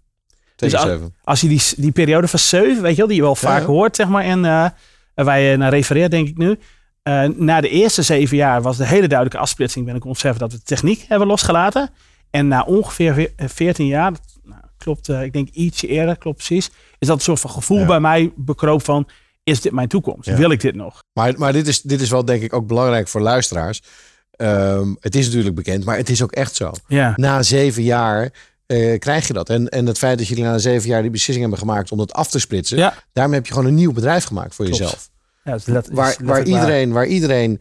Tegen als, zeven. als je die, die periode van 7, weet je wel, die je wel vaak ja. hoort, zeg maar, en uh, waar je naar refereert, denk ik nu. Uh, na de eerste zeven jaar was de hele duidelijke afsplitsing binnen Concept dat we de techniek hebben losgelaten. En na ongeveer 14 jaar, dat, nou, klopt, uh, ik denk ietsje eerder, klopt precies, is dat een soort van gevoel Ja. bij mij bekroop van, is dit mijn toekomst? Ja. Wil ik dit nog? Maar, maar dit, is, dit is wel denk ik ook belangrijk voor luisteraars. Ehm, het is natuurlijk bekend, maar het is ook echt zo. Ja. Na zeven jaar eh, krijg je dat. En, en het feit dat jullie na zeven jaar die beslissing hebben gemaakt om dat af te splitsen. Ja. Daarmee heb je gewoon een nieuw bedrijf gemaakt voor Klopt. jezelf. Ja, is Waar, waar, iedereen, waar iedereen,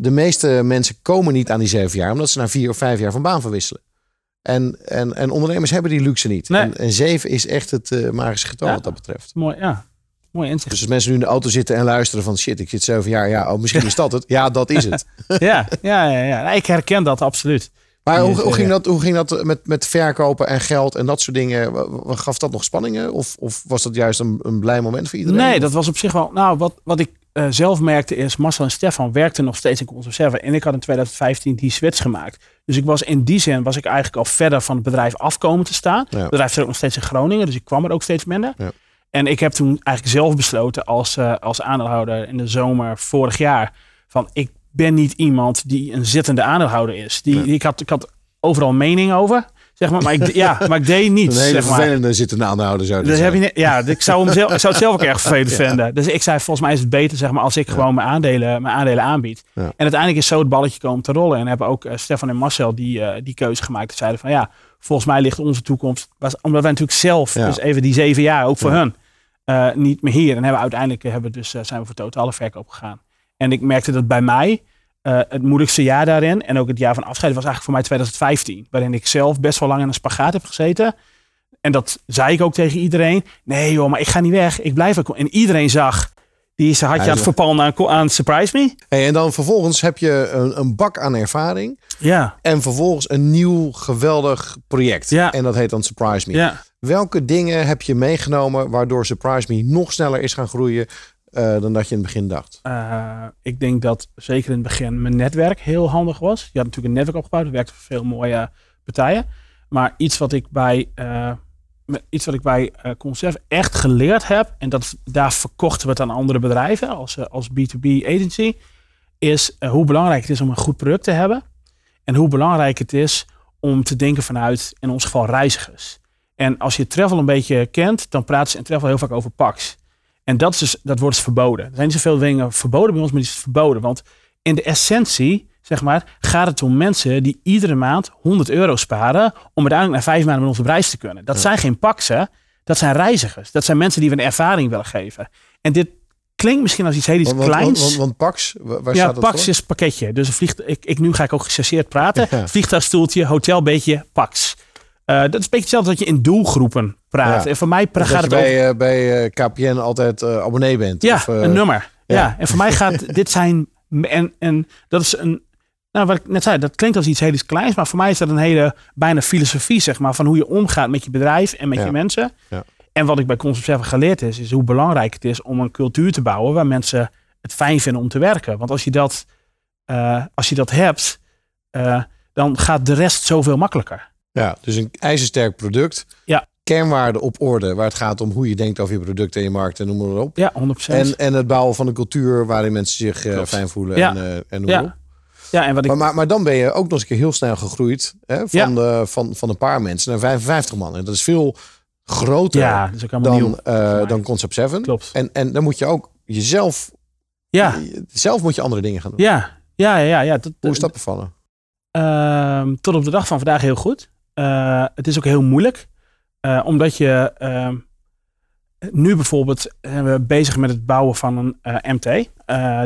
de meeste mensen komen niet aan die zeven jaar, omdat ze na vier of vijf jaar van baan verwisselen. En, en, en ondernemers hebben die luxe niet. Nee. En, en zeven is echt het eh, magische getal Ja. wat dat betreft. Mooi, ja. Mooi inzicht. Dus als mensen nu in de auto zitten en luisteren van shit, ik zit zeven jaar. Ja, oh, misschien is dat het. Ja, dat is het. ja, ja, ja, ja. Ik herken dat absoluut. Maar hoe, Ja, hoe, ging ja. dat, hoe ging dat met, met verkopen en geld en dat soort dingen? Gaf dat nog spanningen? Of, of was dat juist een, een blij moment voor iedereen? Nee, dat was op zich wel. Nou, wat, wat ik eh, zelf merkte is, Marcel en Stefan werkten nog steeds in Consum 7. En ik had in 2015 die switch gemaakt. Dus ik was in die zin was ik eigenlijk al verder van het bedrijf afkomen te staan. Ja. Het bedrijf zit ook nog steeds in Groningen, dus ik kwam er ook steeds minder. Ja. En ik heb toen eigenlijk zelf besloten als, eh, als aandeelhouder in de zomer vorig jaar. Van ik ben niet iemand die een zittende aandeelhouder is. Die, ik, had, ik had overal mening over. Zeg maar, maar, ik, ja, maar ik deed Een niets. hele zeg vervelende zittende aanhouden zou Dus heb je ja, ik zou, hem zelf, ik zou het zelf ook erg vervelend vinden. Dus ik zei, volgens mij is het beter zeg maar, als ik gewoon mijn aandelen, mijn aandelen aanbied. Ja. En uiteindelijk is zo het balletje komen te rollen. En hebben ook eh, Stefan en Marcel die, eh, die keuze gemaakt. Ze zeiden van ja, volgens mij ligt onze toekomst. Was, omdat wij natuurlijk zelf, dus even die zeven jaar, ook voor hun, eh, niet meer hier. En hebben uiteindelijk hebben dus, zijn we voor totale verkoop gegaan. En ik merkte dat bij mij eh, het moeilijkste jaar daarin, en ook het jaar van afscheid, was eigenlijk voor mij 2015. Waarin ik zelf best wel lang in een spagaat heb gezeten. En dat zei ik ook tegen iedereen. Nee joh, maar ik ga niet weg. Ik blijf ook. En iedereen zag, die is- had je aan het verpalmen aan, aan Surprise Me. Hey, en dan vervolgens heb je een, een bak aan ervaring. Ja, En vervolgens een nieuw geweldig project. Ja. En dat heet dan Surprise Me. ja. Welke dingen heb je meegenomen waardoor Surprise Me nog sneller is gaan groeien eh, dan dat je in het begin dacht? Eh, ik denk dat zeker in het begin mijn netwerk heel handig was. Je had natuurlijk een netwerk opgebouwd. Werkte voor veel mooie partijen. Maar iets wat ik bij, met- iets wat ik bij Concef echt geleerd heb. En dat, daar verkochten we het aan andere bedrijven als, als B2B agency. Is hoe belangrijk het is om een goed product te hebben. En hoe belangrijk het is om te denken vanuit, in ons geval, reizigers. En als je travel een beetje kent, dan praten ze in travel heel vaak over PAX. En dat, is dus, dat wordt dus verboden. Er zijn niet zoveel dingen verboden bij ons, maar die is verboden. Want in de essentie, zeg maar, gaat het om mensen die iedere maand 100 euro sparen om uiteindelijk na vijf maanden met ons op reis te kunnen. Dat zijn geen paxen, dat zijn reizigers. Dat zijn mensen die we een ervaring willen geven. En dit klinkt misschien als iets heel iets Want, kleins. want, want Pax, wa- waar ja, staat dat Pax voor? is pakketje. Dus een vliegt, ik, ik, nu ga ik ook gechargeerd praten. Ja. Vliegtuigstoeltje, hotelbedje, Pax. Eh, dat is een beetje hetzelfde dat je in doelgroepen praat. Ja. En voor mij gaat je het over... bij, eh, bij eh, KPN altijd abonnee bent. Ja, Of, een nummer. Ja. ja. en voor mij gaat dit zijn. En, en dat is een. Nou, wat ik net zei, dat klinkt als iets heel kleins, maar voor mij is dat een hele bijna filosofie, zeg maar, van hoe je omgaat met je bedrijf en met Ja. je mensen. Ja. En wat ik bij Concept 7 geleerd is, is hoe belangrijk het is om een cultuur te bouwen waar mensen het fijn vinden om te werken. Want als je dat, als je dat hebt, dan gaat de rest zoveel makkelijker. Ja, dus een ijzersterk product. Ja. Kernwaarden op orde, waar het gaat om hoe je denkt over je product en je markt en noem maar op. Ja, 100%. En, en het bouwen van een cultuur waarin mensen zich eh, Klopt. fijn voelen Ja. en, eh, en noem Ja. op. ja, en wat ik. Maar, maar, maar dan ben je ook nog eens een keer heel snel gegroeid hè, van, Ja. de, van, van een paar mensen naar 55 man. En dat is veel groter ja, is nieuw. dan, eh, dan Concept 7. Klopt. En, en dan moet je ook jezelf, Ja, zelf moet je andere dingen gaan doen. ja, ja, ja. ja. Dat, Hoe is dat bevallen? Ehm, tot op de dag van vandaag heel goed. Eh, het is ook heel moeilijk. eh, omdat je ehm, nu bijvoorbeeld zijn we bezig met het bouwen van een eh, MT.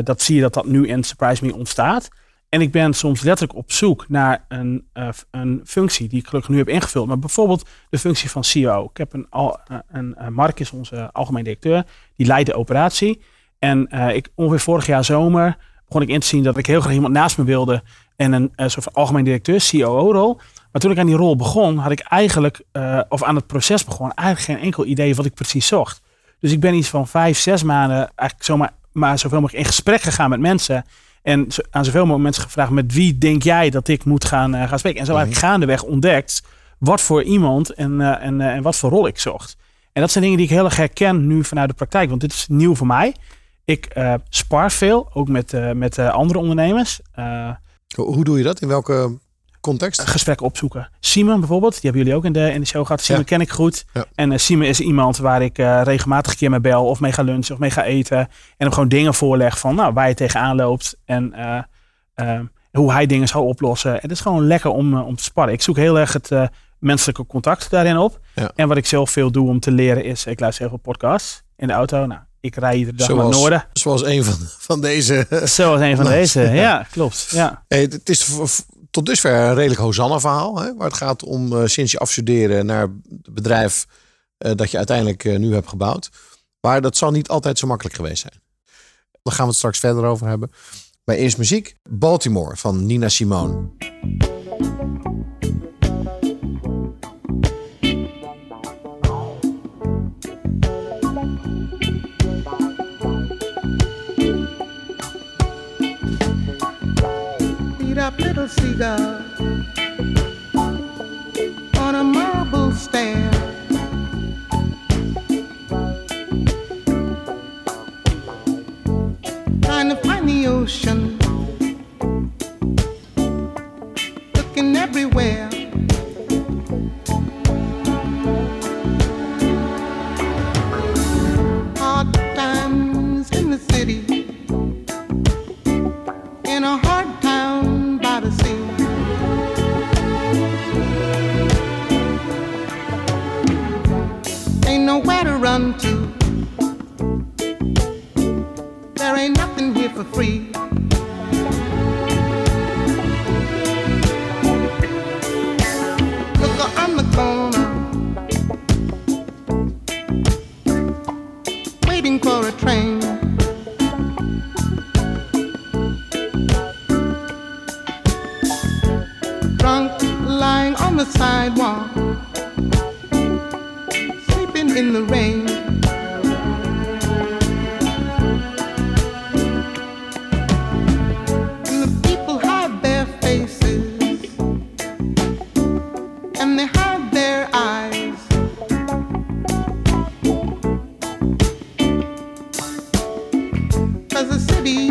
Dat zie je dat dat nu in Surprise Me ontstaat. En ik ben soms letterlijk op zoek naar een, een functie die ik gelukkig nu heb ingevuld. Maar bijvoorbeeld de functie van CEO. Ik heb een, al, een, Mark is onze algemeen directeur. Die leidt de operatie. En ik, ongeveer vorig jaar zomer begon ik in te zien dat ik heel graag iemand naast me wilde. En een soort van algemeen directeur, COO-rol. Maar toen ik aan die rol begon, had ik eigenlijk, eh, of aan het proces begon, eigenlijk geen enkel idee wat ik precies zocht. Dus ik ben iets van vijf, zes maanden eigenlijk zomaar maar zoveel mogelijk in gesprek gegaan met mensen. En aan zoveel mogelijk mensen gevraagd, met wie denk jij dat ik moet gaan, eh, gaan spreken? En zo eigenlijk gaandeweg ontdekt wat voor iemand en, eh, en, en wat voor rol ik zocht. En dat zijn dingen die ik heel erg herken nu vanuit de praktijk, want dit is nieuw voor mij. Ik spar veel, ook met, met andere ondernemers. Hoe doe je dat? In welke context? gesprekken opzoeken. Simon bijvoorbeeld, die hebben jullie ook in de, in de show gehad. Simon Ja. ken ik goed. Ja. En eh Simon is iemand waar ik eh, regelmatig een keer mee bel of mee ga lunchen of mee ga eten. En hem gewoon dingen voorleg van nou, waar je tegenaan loopt en eh, hoe hij dingen zou oplossen. En het is gewoon lekker om, om te sparren. Ik zoek heel erg het menselijke contact daarin op. Ja. En wat ik zelf veel doe om te leren is, ik luister heel veel podcasts in de auto. Nou, ik rij iedere dag naar noorden. zoals een van, van deze. Zoals een van deze. Ja, klopt. Ja. Hey, het is tot dusver een redelijk Hosanna-verhaal. Waar het gaat om eh, sinds je afstuderen naar het bedrijf eh, dat je uiteindelijk eh, nu hebt gebouwd. Maar dat zal niet altijd zo makkelijk geweest zijn. Daar gaan we het straks verder over hebben. Maar eerst muziek. Baltimore van Nina Simone. Up little seagull on a marble stair. Trying to find the ocean, looking everywhere. Run to. There ain't nothing here for free. Look on the corner, waiting for a train. drunk, lying on the sidewalk, Cause the city's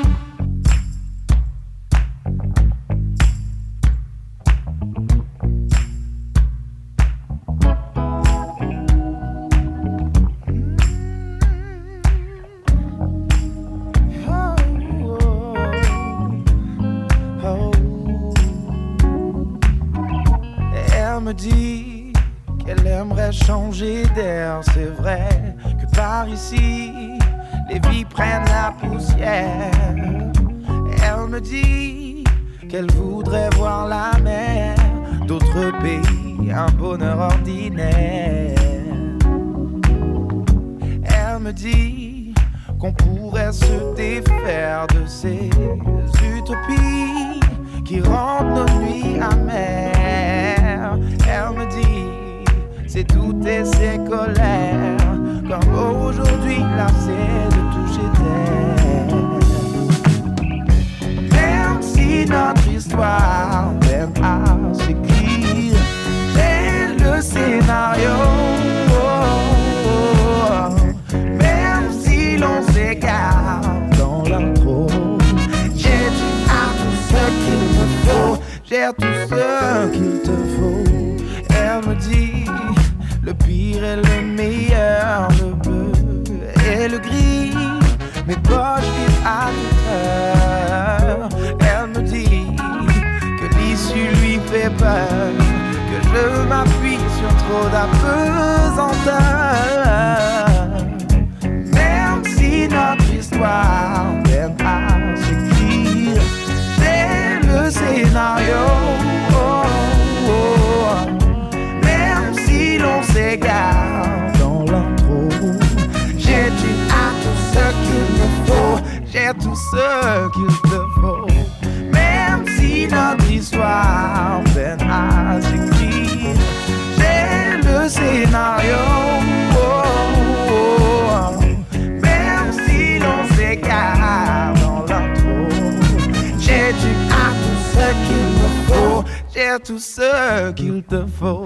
Tout ce qu'il te faut.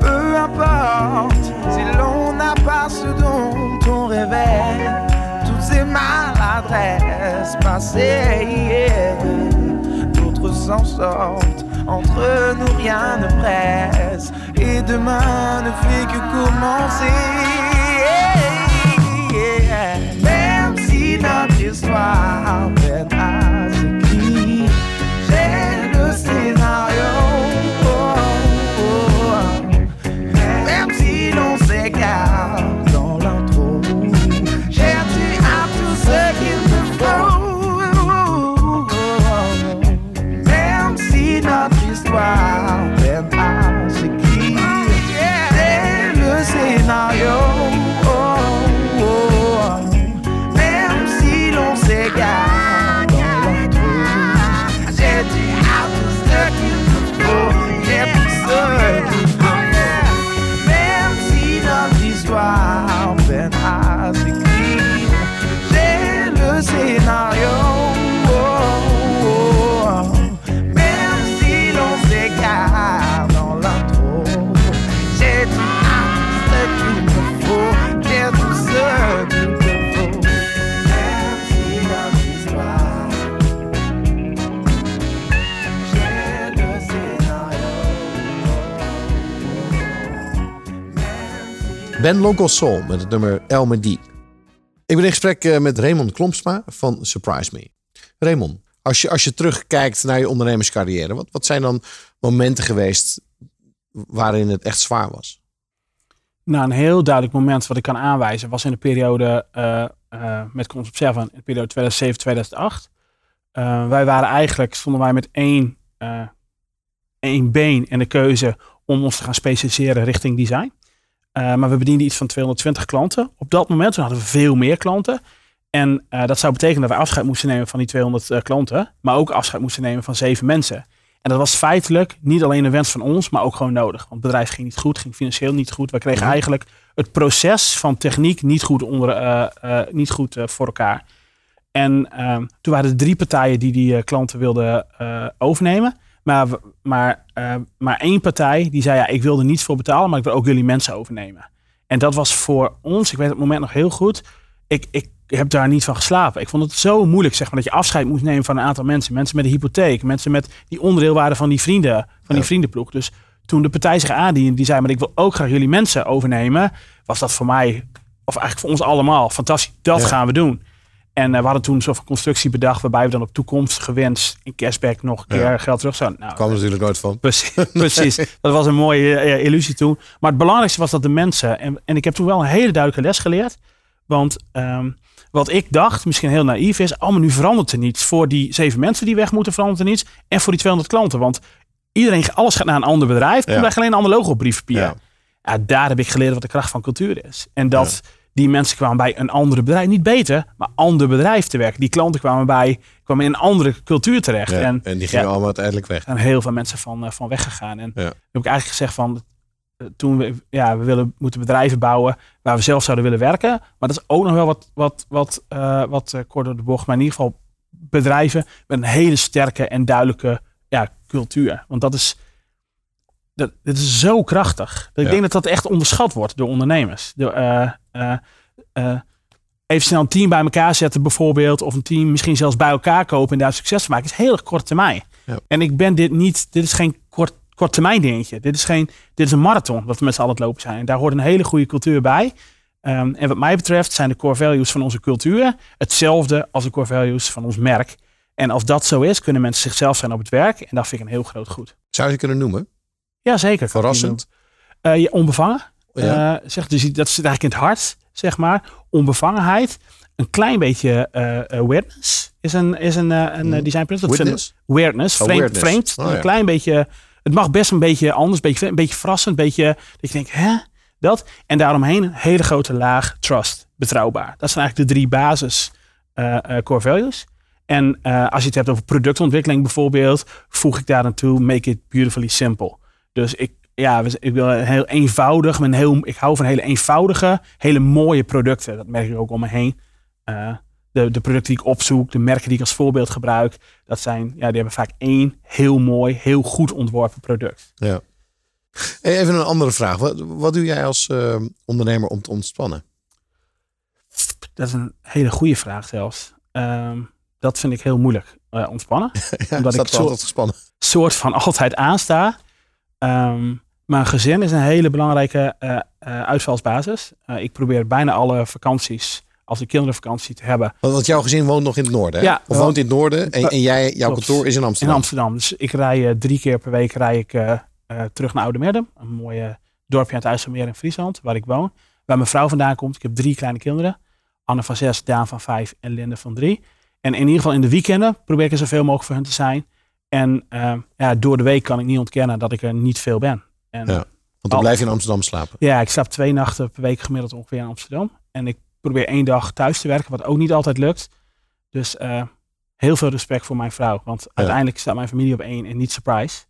Peu importe si l'on n'a pas ce dont on rêvait, toutes ces maladresses passées hier, d'autres s'en sortent. Entre nous rien ne presse et demain ne fait que commencer. Même si notre histoire Ben Local Soul met het nummer El Medi. Ik ben in gesprek eh, met Raymond Klompsma van Surprise Me. Raymond, als je, als je terugkijkt naar je ondernemerscarrière, wat, wat zijn dan momenten geweest waarin het echt zwaar was? Nou, een heel duidelijk moment wat ik kan aanwijzen was in de periode eh, eh, met Concept 7, in de periode 2007-2008. Eh, wij waren eigenlijk, stonden wij met één, één been en de keuze om ons te gaan specialiseren richting design. Eh, maar we bedienden iets van 220 klanten. Op dat moment toen hadden we veel meer klanten. En eh, dat zou betekenen dat wij afscheid moesten nemen van die 200 eh, klanten. Maar ook afscheid moesten nemen van zeven mensen. En dat was feitelijk niet alleen een wens van ons, maar ook gewoon nodig. Want het bedrijf ging niet goed, ging financieel niet goed. Wij kregen eigenlijk het proces van techniek niet goed, onder, niet goed voor elkaar. En ehm, toen waren er drie partijen die die klanten wilden overnemen. Maar, maar, eh, maar één partij die zei, ja, ik wil er niets voor betalen, maar ik wil ook jullie mensen overnemen. En dat was voor ons, ik weet het moment nog heel goed. Ik, ik heb daar niet van geslapen. Ik vond het zo moeilijk, zeg maar, dat je afscheid moest nemen van een aantal mensen. Mensen met een hypotheek, mensen met die onderdeel waren van die vrienden, van die vriendenploeg. Dus toen de partij zich aandiende, die zei, maar ik wil ook graag jullie mensen overnemen, was dat voor mij, of eigenlijk voor ons allemaal, fantastisch. Dat Ja. gaan we doen. En eh, we hadden toen een soort van constructie bedacht, waarbij we dan op toekomstige wens in cashback nog een keer Ja. geld terug zouden. Nou, kwam er natuurlijk nooit van. Precies, precies. Dat was een mooie eh, illusie toen. Maar het belangrijkste was dat de mensen. En, en ik heb toen wel een hele duidelijke les geleerd. Want ehm, wat ik dacht, misschien heel naïef is. Oh, maar nu verandert er niets. Voor die zeven mensen die weg moeten, verandert er niets. En voor die 200 klanten. Want iedereen, alles gaat naar een ander bedrijf. Ja. blijft alleen een ander logo op briefpapier. Ja. Ja. daar heb ik geleerd wat de kracht van cultuur is. En dat die mensen kwamen bij een andere bedrijf. Niet beter, maar ander bedrijf te werken. Die klanten kwamen bij, kwamen in een andere cultuur terecht. Ja, En, en die gingen ja, allemaal uiteindelijk weg. zijn heel veel mensen van, eh, van weggegaan. En Ja. heb ik eigenlijk gezegd van eh, toen we, ja, we willen, moeten bedrijven bouwen waar we zelf zouden willen werken. Maar dat is ook nog wel wat, wat, wat, eh, wat eh, kort door de bocht. Maar in ieder geval bedrijven met een hele sterke en duidelijke ja, cultuur. Want dat is, dat, dit is zo krachtig. Dat ik denk dat dat echt onderschat wordt door ondernemers. Door, even snel een team bij elkaar zetten bijvoorbeeld. Of een team misschien zelfs bij elkaar kopen en daar succes van maken. is heel erg korte termijn. Ja. En ik ben dit niet, dit is geen kort, kort termijn dingetje. Dit is, geen, dit is een marathon wat we met z'n allen het lopen zijn. En daar hoort een hele goede cultuur bij. Ehm, en wat mij betreft zijn de core values van onze cultuur hetzelfde als de core values van ons merk. En als dat zo is, kunnen mensen zichzelf zijn op het werk. En dat vind ik een heel groot goed. Zou je kunnen noemen? Ja, zeker. Verrassend? Eh je onbevangen. Ja. Eh, zeg, dus dat zit eigenlijk in het hart, zeg maar. Onbevangenheid. Een klein beetje eh awareness is een, is een, eh, een eh, designprincipe. Weirdness, Oh, weirdness. vreemd Oh, ja. Een klein beetje. Het mag best een beetje anders, een beetje, een beetje verrassend. Een beetje dat je denkt, hè? Dat. En daaromheen een hele grote laag trust. Betrouwbaar. Dat zijn eigenlijk de drie basis core values. En als je het hebt over productontwikkeling bijvoorbeeld, voeg ik daar naartoe, make it beautifully simple. Dus ik, ja, ik wil heel eenvoudig, een heel, ik hou van hele eenvoudige, hele mooie producten. Dat merk ik ook om me heen. Eh, de, de producten die ik opzoek, de merken die ik als voorbeeld gebruik, dat zijn, ja, die hebben vaak één heel mooi, heel goed ontworpen product. Ja. Hey, Even een andere vraag. Wat, wat doe jij als eh, ondernemer om te ontspannen? Dat is een hele goede vraag zelfs. Ehm, dat vind ik heel moeilijk eh, ontspannen. Ja, omdat ik altijd gespannen. soort van altijd aansta. Ehm mijn gezin is een hele belangrijke eh, uitvalsbasis. Eh, ik probeer bijna alle vakanties, als de kinderenvakantie te hebben, Want, jouw gezin woont nog in het noorden, hè? Ja, of woont in het noorden en, en jij, jouw Klopt. kantoor is in in Amsterdam. Amsterdam. Dus ik rij drie keer per week rij ik, terug naar Oude Een mooie dorpje aan het IJsselmeer in Friesland, waar ik woon. Waar mijn vrouw vandaan komt. Ik heb drie kleine kinderen. Anne van zes, Daan van vijf en Linde van drie. En in ieder geval in de weekenden probeer ik er zoveel mogelijk voor hen te zijn. En eh, ja, door de week kan ik niet ontkennen dat ik er niet veel ben. En, Ja. Want dan blijf je in Amsterdam slapen. Ja, ik slaap twee nachten per week gemiddeld ongeveer in Amsterdam. En ik probeer één dag thuis te werken, wat ook niet altijd lukt. Dus eh, heel veel respect voor mijn vrouw. Want uiteindelijk staat mijn familie op één en niet surprise.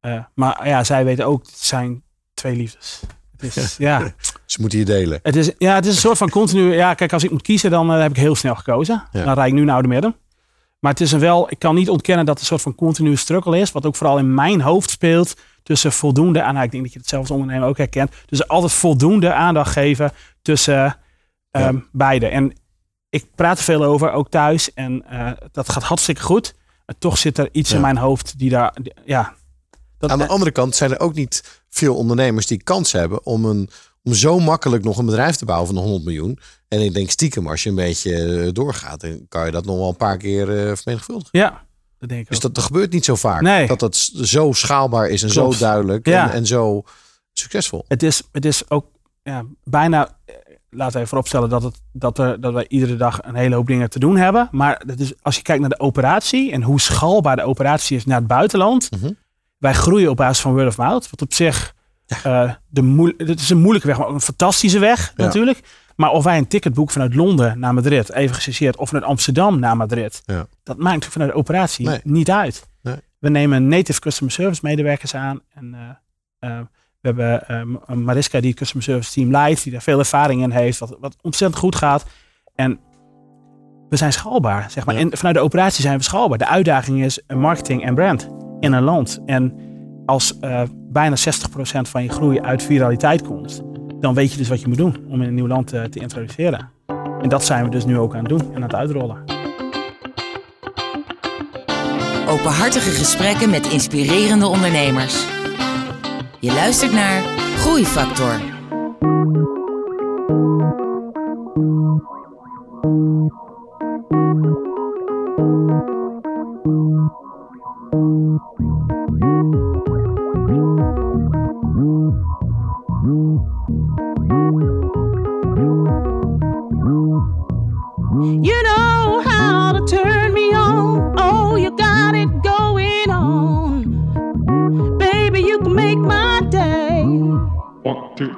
Eh, maar ja, zij weten ook, het zijn twee liefdes. Het is, ja. Ze moeten je delen. Het is, ja, het is een soort van continu. Ja, kijk, als ik moet kiezen, dan heb ik heel snel gekozen. Dan rijd ik nu naar Oude Midden. Maar het is een wel, ik kan niet ontkennen dat het een soort van continue struggle is. Wat ook vooral in mijn hoofd speelt. Tussen voldoende aan, nou, ik denk dat je het zelf als ondernemer ook herkent. Dus altijd voldoende aandacht geven tussen ehm, beide. En ik praat er veel over, ook thuis. En eh, dat gaat hartstikke goed. Maar toch zit er iets Ja. in mijn hoofd die daar, die- ja. Dat, Aan de andere kant zijn er ook niet veel ondernemers die kans hebben om, een, om zo makkelijk nog een bedrijf te bouwen van 100 miljoen. En ik denk stiekem, als je een beetje eh, doorgaat, dan kan je dat nog wel een paar keer eh vermenigvuldigen. ja, dat denk ik Dus ook. dat, dat gebeurt niet zo vaak. Nee. Dat dat zo schaalbaar is en Klopt. zo duidelijk Ja. en, en zo succesvol. het is, het is ook ja, bijna, eh, laten we even vooropstellen dat, het, dat, er, dat wij iedere dag een hele hoop dingen te doen hebben. Maar het is, als je kijkt naar de operatie en hoe schaalbaar de operatie is naar het buitenland. Mhm. Wij groeien op basis van word of mouth. Wat op zich, eh, de het is een moeilijke weg, maar een fantastische weg Ja. natuurlijk. Maar of wij een ticket boeken vanuit Londen naar Madrid, even gechargeerd, of vanuit Amsterdam naar Madrid. Ja. Dat maakt natuurlijk vanuit de operatie Nee. niet uit. Nee. We nemen native customer service medewerkers aan. En eh, eh, we hebben eh, Mariska die het customer service team leidt, die daar veel ervaring in heeft, wat, wat ontzettend goed gaat. En we zijn schaalbaar, zeg maar. Ja. En vanuit de operatie zijn we schaalbaar. De uitdaging is marketing en brand in een land. En als bijna 60% van je groei uit viraliteit komt, dan weet je dus wat je moet doen om in een nieuw land te, te introduceren. En dat zijn we dus nu ook aan het doen en aan het uitrollen. Openhartige gesprekken met inspirerende ondernemers. Je luistert naar Groeifactor. You know how to turn me on. Oh, you got it going on. Baby, you can make my day. One, two,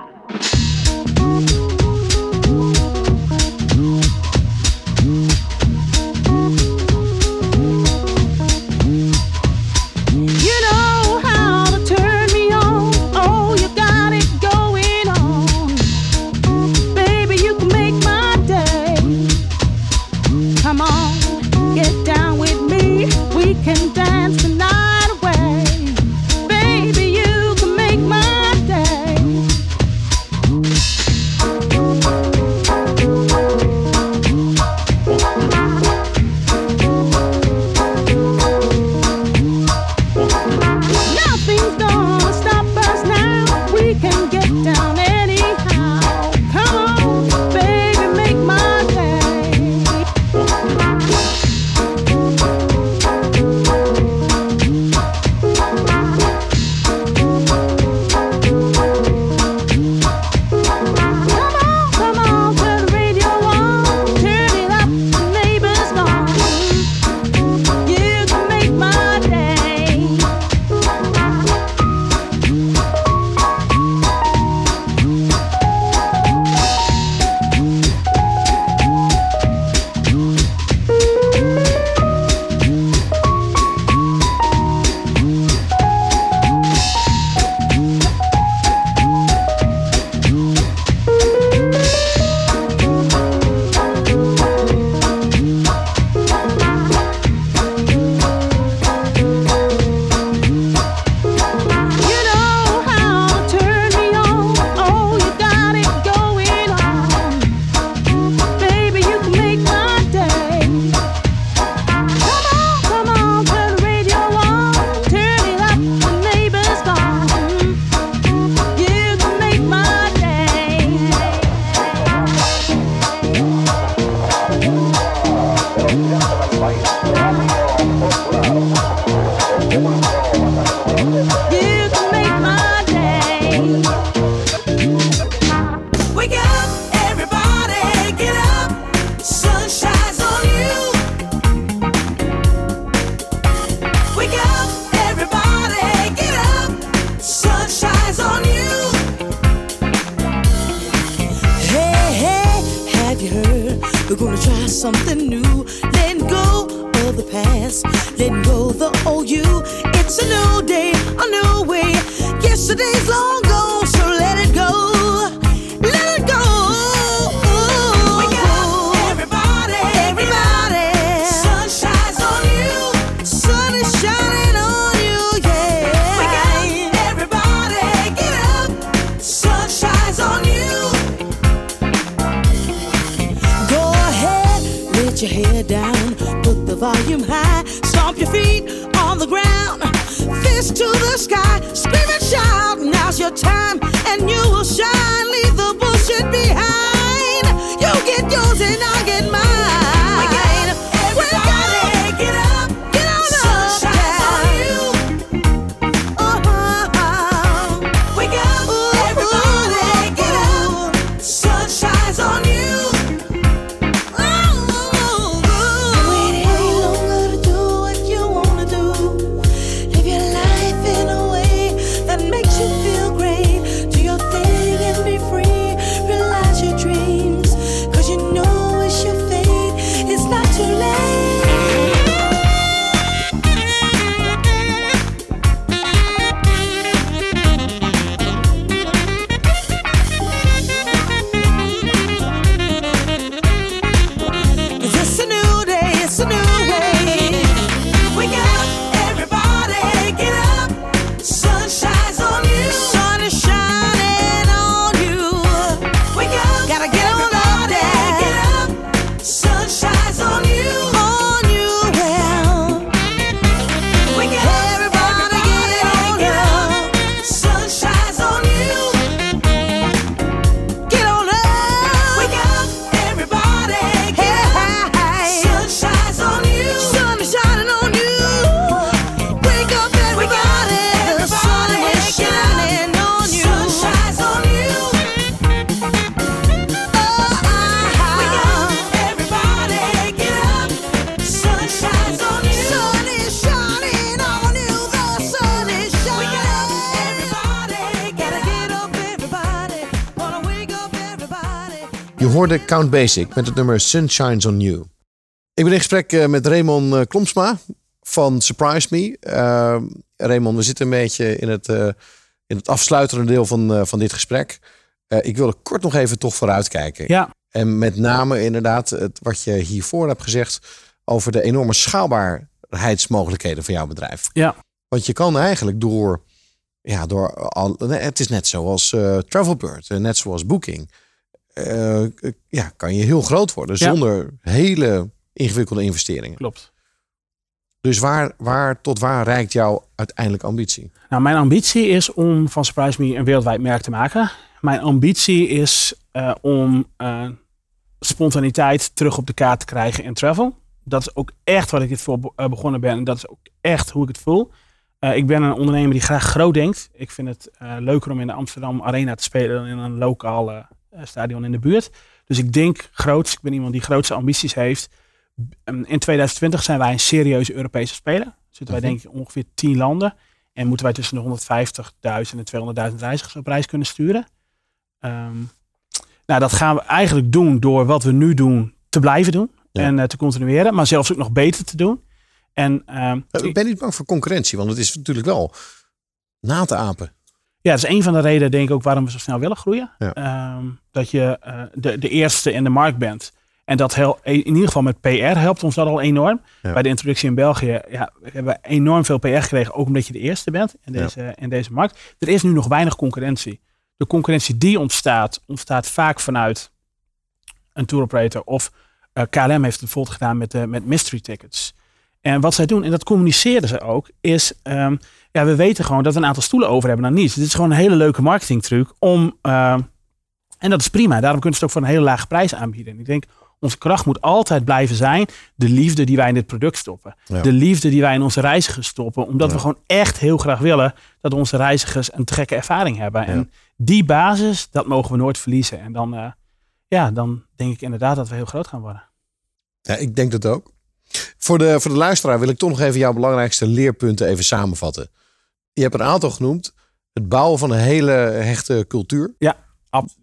hoorde Count Basic met het nummer Sunshines on You. Ik ben in gesprek eh, met Raymond eh, Klomsma van Surprise Me. Uh, Raymond, we zitten een beetje in het, eh, in het afsluitende deel van, eh, van dit gesprek. Eh, ik wilde kort nog even toch vooruitkijken. Ja. En met name inderdaad het, wat je hiervoor hebt gezegd over de enorme schaalbaarheidsmogelijkheden van jouw bedrijf. Ja. Want je kan eigenlijk door, ja, door al, het is net zoals eh Travelbird, net zoals Booking. Eh, ja, kan je heel groot worden Ja. zonder hele ingewikkelde investeringen. Klopt. Dus waar, waar tot waar reikt jouw uiteindelijke ambitie? Nou, mijn ambitie is om van Surprise Me een wereldwijd merk te maken. Mijn ambitie is eh, om eh, spontaniteit terug op de kaart te krijgen in travel. Dat is ook echt wat ik dit voor be- eh, begonnen ben. En dat is ook echt hoe ik het voel. Eh, ik ben een ondernemer die graag groot denkt. Ik vind het eh, leuker om in de Amsterdam Arena te spelen dan in een lokaal eh, stadion in de buurt. Dus ik denk groots. Ik ben iemand die grootste ambities heeft. Ehm, In 2020 zijn wij een serieuze Europese speler. Zitten wij Mhm. denk ik ongeveer 10 landen. En moeten wij tussen de 150.000 en 200.000 reizigers op reis kunnen sturen. Ehm, nou, dat gaan we eigenlijk doen door wat we nu doen te blijven doen. Ja. En eh, te continueren. Maar zelfs ook nog beter te doen. En ehm, Eh, Ik ben niet bang voor concurrentie, want het is natuurlijk wel na te apen. Ja, dat is een van de redenen, denk ik, ook waarom we zo snel willen groeien. Ja. Ehm, dat je eh, de, de eerste in de markt bent. En dat hel- in ieder geval met PR helpt ons dat al enorm. Ja. Bij de introductie in België ja, we hebben enorm veel PR gekregen, ook omdat je de eerste bent in Ja. deze, in deze markt. Er is nu nog weinig concurrentie. De concurrentie die ontstaat, ontstaat vaak vanuit een tour operator. Of eh, KLM heeft het bijvoorbeeld gedaan met, met mystery tickets. En wat zij doen, en dat communiceerden ze ook, is ehm, ja, we weten gewoon dat we een aantal stoelen over hebben dan niets. Dit is gewoon een hele leuke marketingtruc om, ehm, en dat is prima. Daarom kunnen ze het ook voor een hele lage prijs aanbieden. En ik denk, onze kracht moet altijd blijven zijn de liefde die wij in dit product stoppen. Ja. De liefde die wij in onze reizigers stoppen. Omdat we gewoon echt heel graag willen dat onze reizigers een te gekke ervaring hebben. En die basis, dat mogen we nooit verliezen. En dan, eh, ja, dan denk ik inderdaad dat we heel groot gaan worden. Ja, ik denk dat ook. Voor de, voor de luisteraar wil ik toch nog even jouw belangrijkste leerpunten even samenvatten. Je hebt een aantal genoemd. Het bouwen van een hele hechte cultuur. Ja,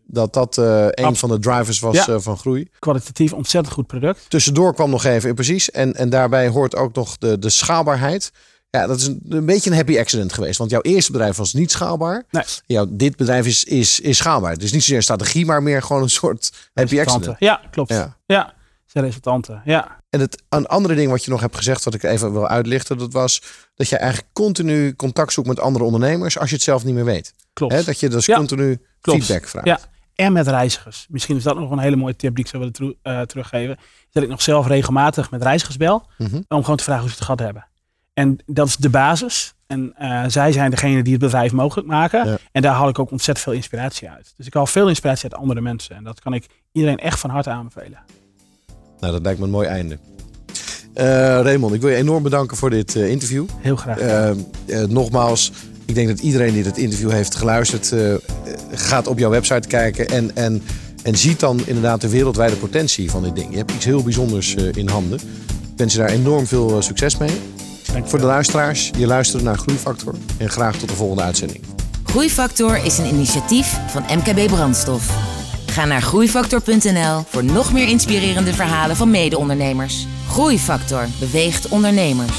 Dat dat eh, een van de drivers was Ja. eh, van groei. Kwalitatief ontzettend goed product. Tussendoor kwam nog even, precies. En, en daarbij hoort ook nog de, de schaalbaarheid. Ja, dat is een, een beetje een happy accident geweest. Want jouw eerste bedrijf was niet schaalbaar. Nee. Jouw, dit bedrijf is, is, is schaalbaar. Het is niet zozeer strategie, maar meer gewoon een soort happy accident. Ja, klopt. Ja. Ja, zijn resultanten. Ja. En het een andere ding wat je nog hebt gezegd, wat ik even wil uitlichten, dat was dat je eigenlijk continu contact zoekt met andere ondernemers als je het zelf niet meer weet. Klopt. Dat je dus Ja, continu Klopt. feedback vraagt. Ja, en met reizigers. Misschien is dat nog een hele mooie tip die ik zou willen eh, teruggeven. Dat ik nog zelf regelmatig met reizigers bel. Mhm. Om gewoon te vragen hoe ze het gehad hebben. En dat is de basis. En eh, zij zijn degene die het bedrijf mogelijk maken. Ja. En daar haal ik ook ontzettend veel inspiratie uit. Dus ik haal veel inspiratie uit andere mensen. En dat kan ik iedereen echt van harte aanbevelen. Nou, dat lijkt me een mooi einde. Eh Raymond, ik wil je enorm bedanken voor dit eh, interview. Heel graag. Eh, eh, nogmaals, ik denk dat iedereen die dit interview heeft geluisterd, gaat op jouw website kijken en, en, en ziet dan inderdaad de wereldwijde potentie van dit ding. Je hebt iets heel bijzonders eh, in handen. Ik wens je daar enorm veel succes mee. Voor de luisteraars, je luistert naar Groeifactor en graag tot de volgende uitzending. Groeifactor is een initiatief van MKB Brandstof. Ga naar groeifactor.nl voor nog meer inspirerende verhalen van mede-ondernemers. Groeifactor beweegt ondernemers.